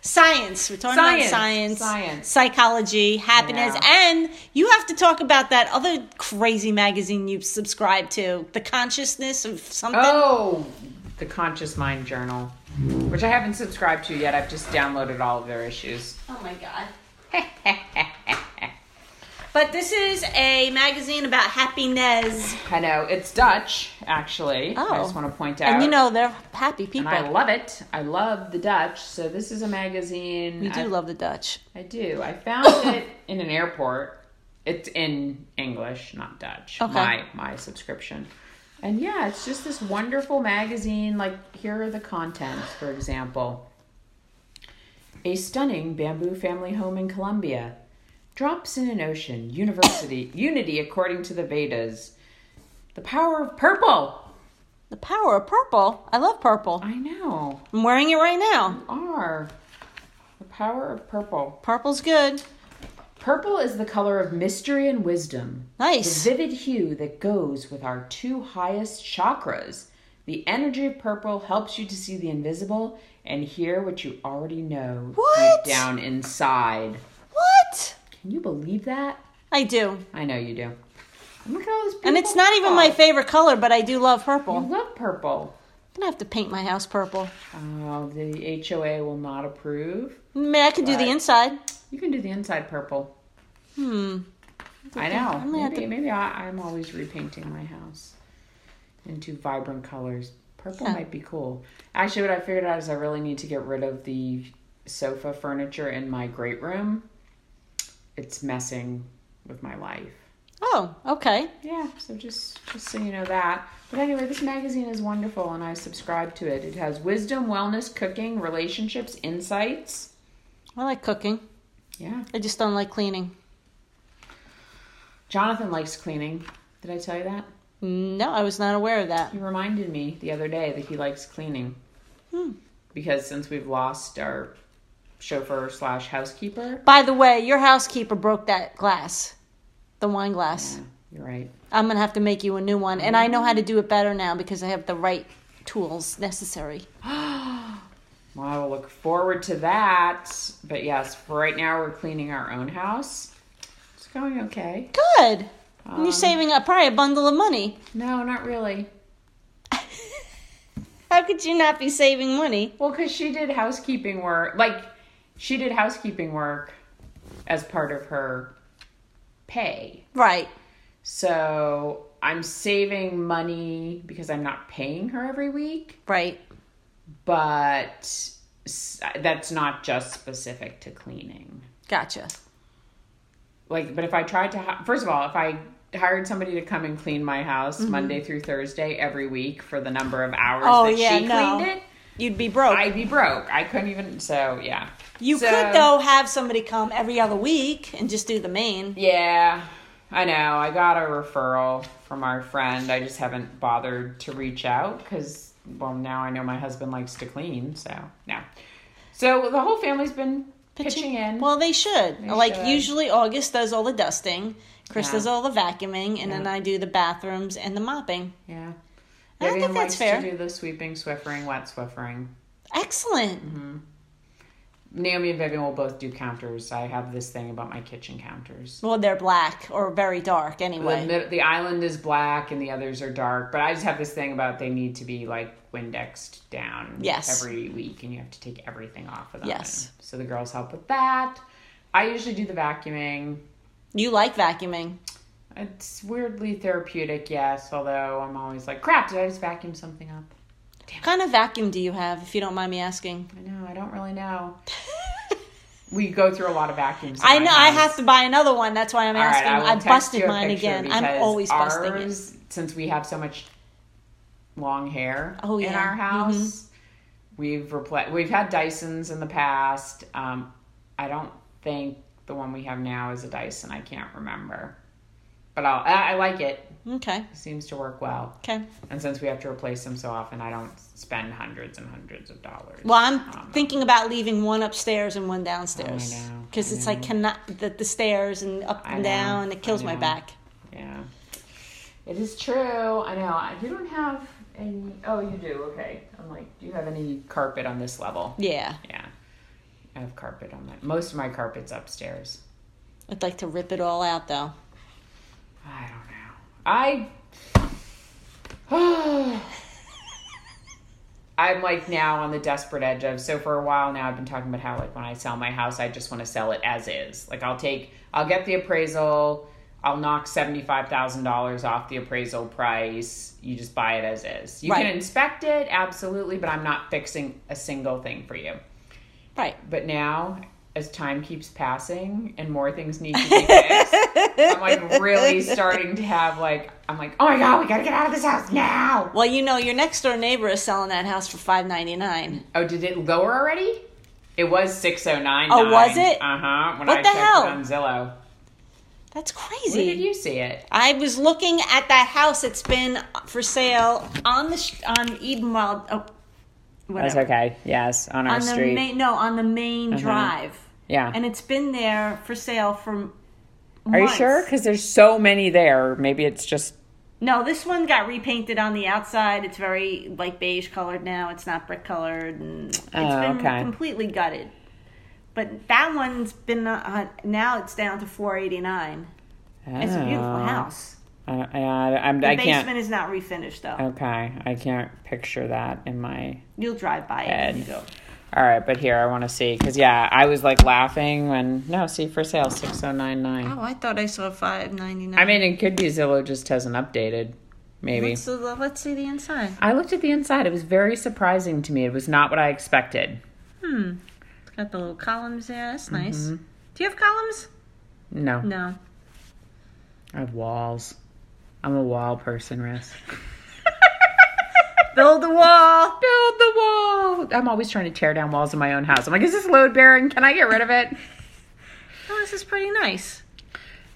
science. We're talking Science. about science, Science. psychology, happiness, and you have to talk about that other crazy magazine you subscribe to, the consciousness of something. oh, the Conscious Mind Journal. Which I haven't subscribed to yet. I've just downloaded all of their issues. Oh my god. [LAUGHS] but this is a magazine about happiness. I know it's Dutch, actually. Oh. I just want to point out. And you know they're happy and people. I love it. I love the Dutch. So this is a magazine. you do I, love the Dutch. I do. I found [COUGHS] it in an airport. It's in English, not Dutch. Okay. My my subscription. And yeah, it's just this wonderful magazine. Like here are the contents, for example. A stunning bamboo family home in Colombia drops in an ocean. University unity according to the Vedas. The power of purple. The power of purple. I love purple. I know. I'm wearing it right now. You Are the power of purple. Purple's good. Purple is the color of mystery and wisdom. Nice. The vivid hue that goes with our two highest chakras. The energy of purple helps you to see the invisible and hear what you already know What? deep down inside. What? Can you believe that? I do. I know you do. Look at all this And it's not even my favorite color, but I do love purple. You love purple. I'm gonna have to paint my house purple. Oh, the HOA will not approve. I mean, I can do the inside. You can do the inside purple. Hmm. I know. Maybe, to- maybe I, I'm always repainting my house into vibrant colors. Purple Yeah. might be cool. Actually, what I figured out is I really need to get rid of the sofa furniture in my great room. It's messing with my life. Oh, okay. Yeah, so just just so you know that. But anyway, this magazine is wonderful, and I subscribe to it. It has wisdom, wellness, cooking, relationships, insights. I like cooking. Yeah, I just don't like cleaning. Jonathan likes cleaning. Did I tell you that? No, I was not aware of that. He reminded me the other day that he likes cleaning. Hmm. Because since we've lost our chauffeur slash housekeeper, By the way, your housekeeper broke that glass, the wine glass. yeah, you're right. I'm gonna have to make you a new one, and I know how to do it better now because I have the right tools necessary. [GASPS] Well, I will look forward to that. But yes, for right now, we're cleaning our own house. It's going okay. Good. and Um, you're saving up probably a bundle of money. No, not really. [LAUGHS] How could you not be saving money? Well, because she did housekeeping work. Like, she did housekeeping work as part of her pay. Right. So I'm saving money because I'm not paying her every week. Right. but that's not just specific to cleaning. Gotcha. Like, but if I tried to, hi- first of all, if I hired somebody to come and clean my house Mm-hmm. Monday through Thursday every week for the number of hours Oh, that yeah, she no. cleaned it, You'd be broke. I'd be broke. I couldn't even. So yeah, you So- could though have somebody come every other week and just do the main. Yeah, I know. I got a referral from our friend. I just haven't bothered to reach out because, well, now I know my husband likes to clean. So, no. So the whole family's been pitching, in. Well, they should. They like should. usually, August does all the dusting. Chris Yeah. does all the vacuuming, and then I do the bathrooms and the mopping. yeah. I think that's fair. to do the sweeping, swiffering, wet swiffering. Excellent. Mm-hmm. Naomi and Vivian will both do counters. I have this thing about my kitchen counters. Well, they're black or very dark The, anyway. mid- the island is black and the others are dark, but I just have this thing about they need to be like Windexed down Yes. every week, and you have to take everything off of them. Yes. So the girls help with that. I usually do the vacuuming. You like vacuuming. It's weirdly therapeutic, yes. Although I'm always like, crap, did I just vacuum something up? What kind of vacuum do you have, if you don't mind me asking? I know, I don't really know. [LAUGHS] we go through a lot of vacuums. I know I have to buy another one. That's why I'm All right, asking. I I, busted mine again. I'm always busting it. ours, Since we have so much long hair Oh, in our house, we've replaced. We've had Dysons in the past. Um, I don't think the one we have now is a Dyson. I can't remember, but I'll, I, I like it. Okay. Seems to work well. Okay. And since we have to replace them so often, I don't spend hundreds and hundreds of dollars. Well, I'm thinking about leaving one upstairs and one downstairs I know, because it's like know. cannot the, the stairs and up and down. and It kills my back. Yeah. It is true. I know. I- You don't have any. Oh, you do. Okay. I'm like, do you have any carpet on this level? Yeah, Yeah. I have carpet on my. Most of my carpet's upstairs. I'd like to rip it all out though. I don't know. I. [SIGHS] I'm like now on the desperate edge of so for a while now I've been talking about how like when I sell my house I just want to sell it as is. Like I'll take I'll get the appraisal, I'll knock seventy five thousand dollars off the appraisal price. You just buy it as is. You Right. can inspect it, absolutely, but I'm not fixing a single thing for you. Right. But now, as time keeps passing and more things need to be fixed, [LAUGHS] I'm like really starting to have like I'm like, oh my god, we gotta get out of this house now. Well, you know, your next door neighbor is selling that house for five ninety nine. Oh, did it lower already? It was six oh nine. Oh, was it? Uh huh. When What I the checked hell? it on Zillow. That's crazy. Where did you see it? I was looking at that house. It's been for sale on the sh- on Edenwald. Oh, whatever. okay. Yes, on our On the main no on the main drive, yeah. and it's been there for sale for. Are you sure? Because there's so many there. Maybe it's just. No, this one got repainted on the outside. It's very like beige colored now. It's not brick colored, and it's Oh, been okay. completely gutted. But that one's been uh, now it's down to four eighty nine. It's a beautiful Oh. house. I, I, I'm, The I basement can't. is not refinished though. Okay, I can't picture that in my You'll drive by it when you Ed. go. All right, but here I want to see because yeah, I was like laughing when no, see for sale six oh nine nine. Oh, I thought I saw five ninety nine. I mean, it could be Zillow just hasn't updated. Maybe let's, let's see the inside. I looked at the inside. It was very surprising to me. It was not what I expected. Hmm. It's got the little columns there. That's nice. Do you have columns? No, No. I have walls. I'm a wall person, Riss. [LAUGHS] Build the wall. Build the wall. I'm always trying to tear down walls in my own house. I'm like, is this load bearing? Can I get rid of it? Oh, this is pretty nice.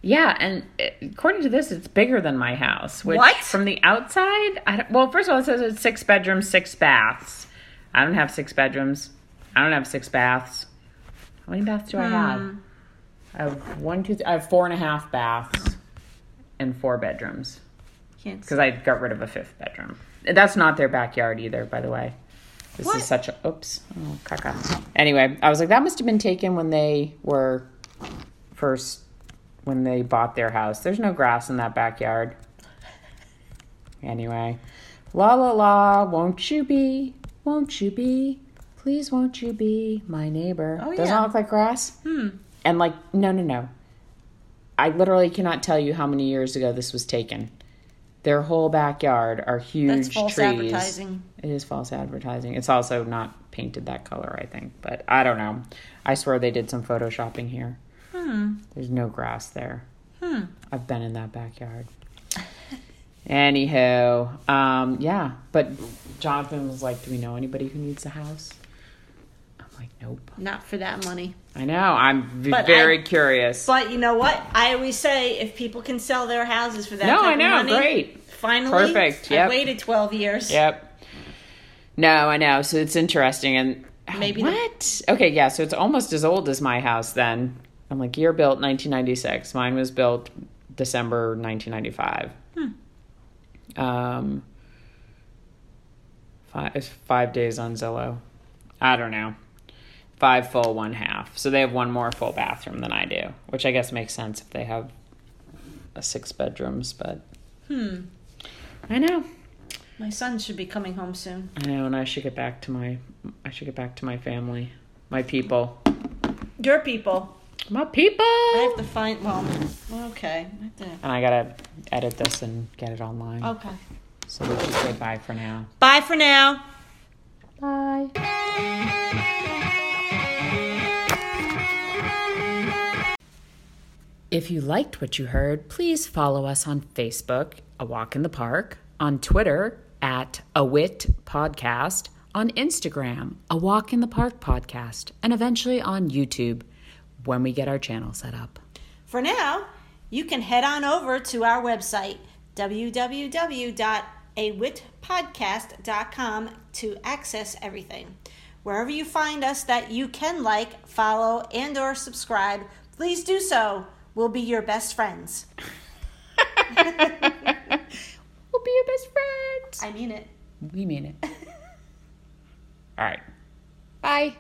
Yeah, and according to this, it's bigger than my house. Which, What? From the outside, I don't, well, first of all, it says it's six bedrooms, six baths. I don't have six bedrooms. I don't have six baths. How many baths do I hmm. have? I have one, two, I have four and a half baths and four bedrooms Can't because I got rid of a fifth bedroom. That's not their backyard either, by the way. This What? is such a oops. Oh, caca. Anyway, I was like, that must have been taken when they were first when they bought their house. There's no grass in that backyard. Anyway, la la la, won't you be? Won't you be? Please, won't you be my neighbor? Oh, Doesn't yeah. look like grass? Hmm. And like, no, no, no. I literally cannot tell you how many years ago this was taken. Their whole backyard are huge That's false trees. advertising. It is false advertising. It's also not painted that color, I think. But I don't know. I swear they did some photoshopping here. Hmm. There's no grass there. Hmm. I've been in that backyard. [LAUGHS] Anywho, um, yeah. But Jonathan was like, "Do we know anybody who needs a house?" Like, "Nope." Not for that money. I know. I'm v- But very I- curious. But you know what? I always say if people can sell their houses for that no, type I know. of money, Great. finally, Perfect, I yep. waited twelve years. Yep. No, I know. So it's interesting. And Maybe the- what? okay, yeah. So it's almost as old as my house. Then I'm like, year built 1996. Mine was built December 1995. Um, five it's five days on Zillow. I don't know. Five full, one half. So they have one more full bathroom than I do, which I guess makes sense if they have a six bedrooms. But Hmm. I know. My son should be coming home soon. I know, and I should get back to my I should get back to my family, my people, Your people. my people. I have to find. Well, okay. I and I gotta edit this and get it online. Okay. So we should say bye for now. Bye for now. Bye. If you liked what you heard, please follow us on Facebook, A Walk in the Park, on Twitter at A Wit Podcast, on Instagram, A Walk in the Park Podcast, and eventually on YouTube when we get our channel set up. For now, you can head on over to our website, www.awitpodcast.com, to access everything. Wherever you find us that you can like, follow, and or subscribe, please do so. We'll be your best friends. [LAUGHS] we'll be your best friends. I mean it. We mean it. [LAUGHS] All right. Bye.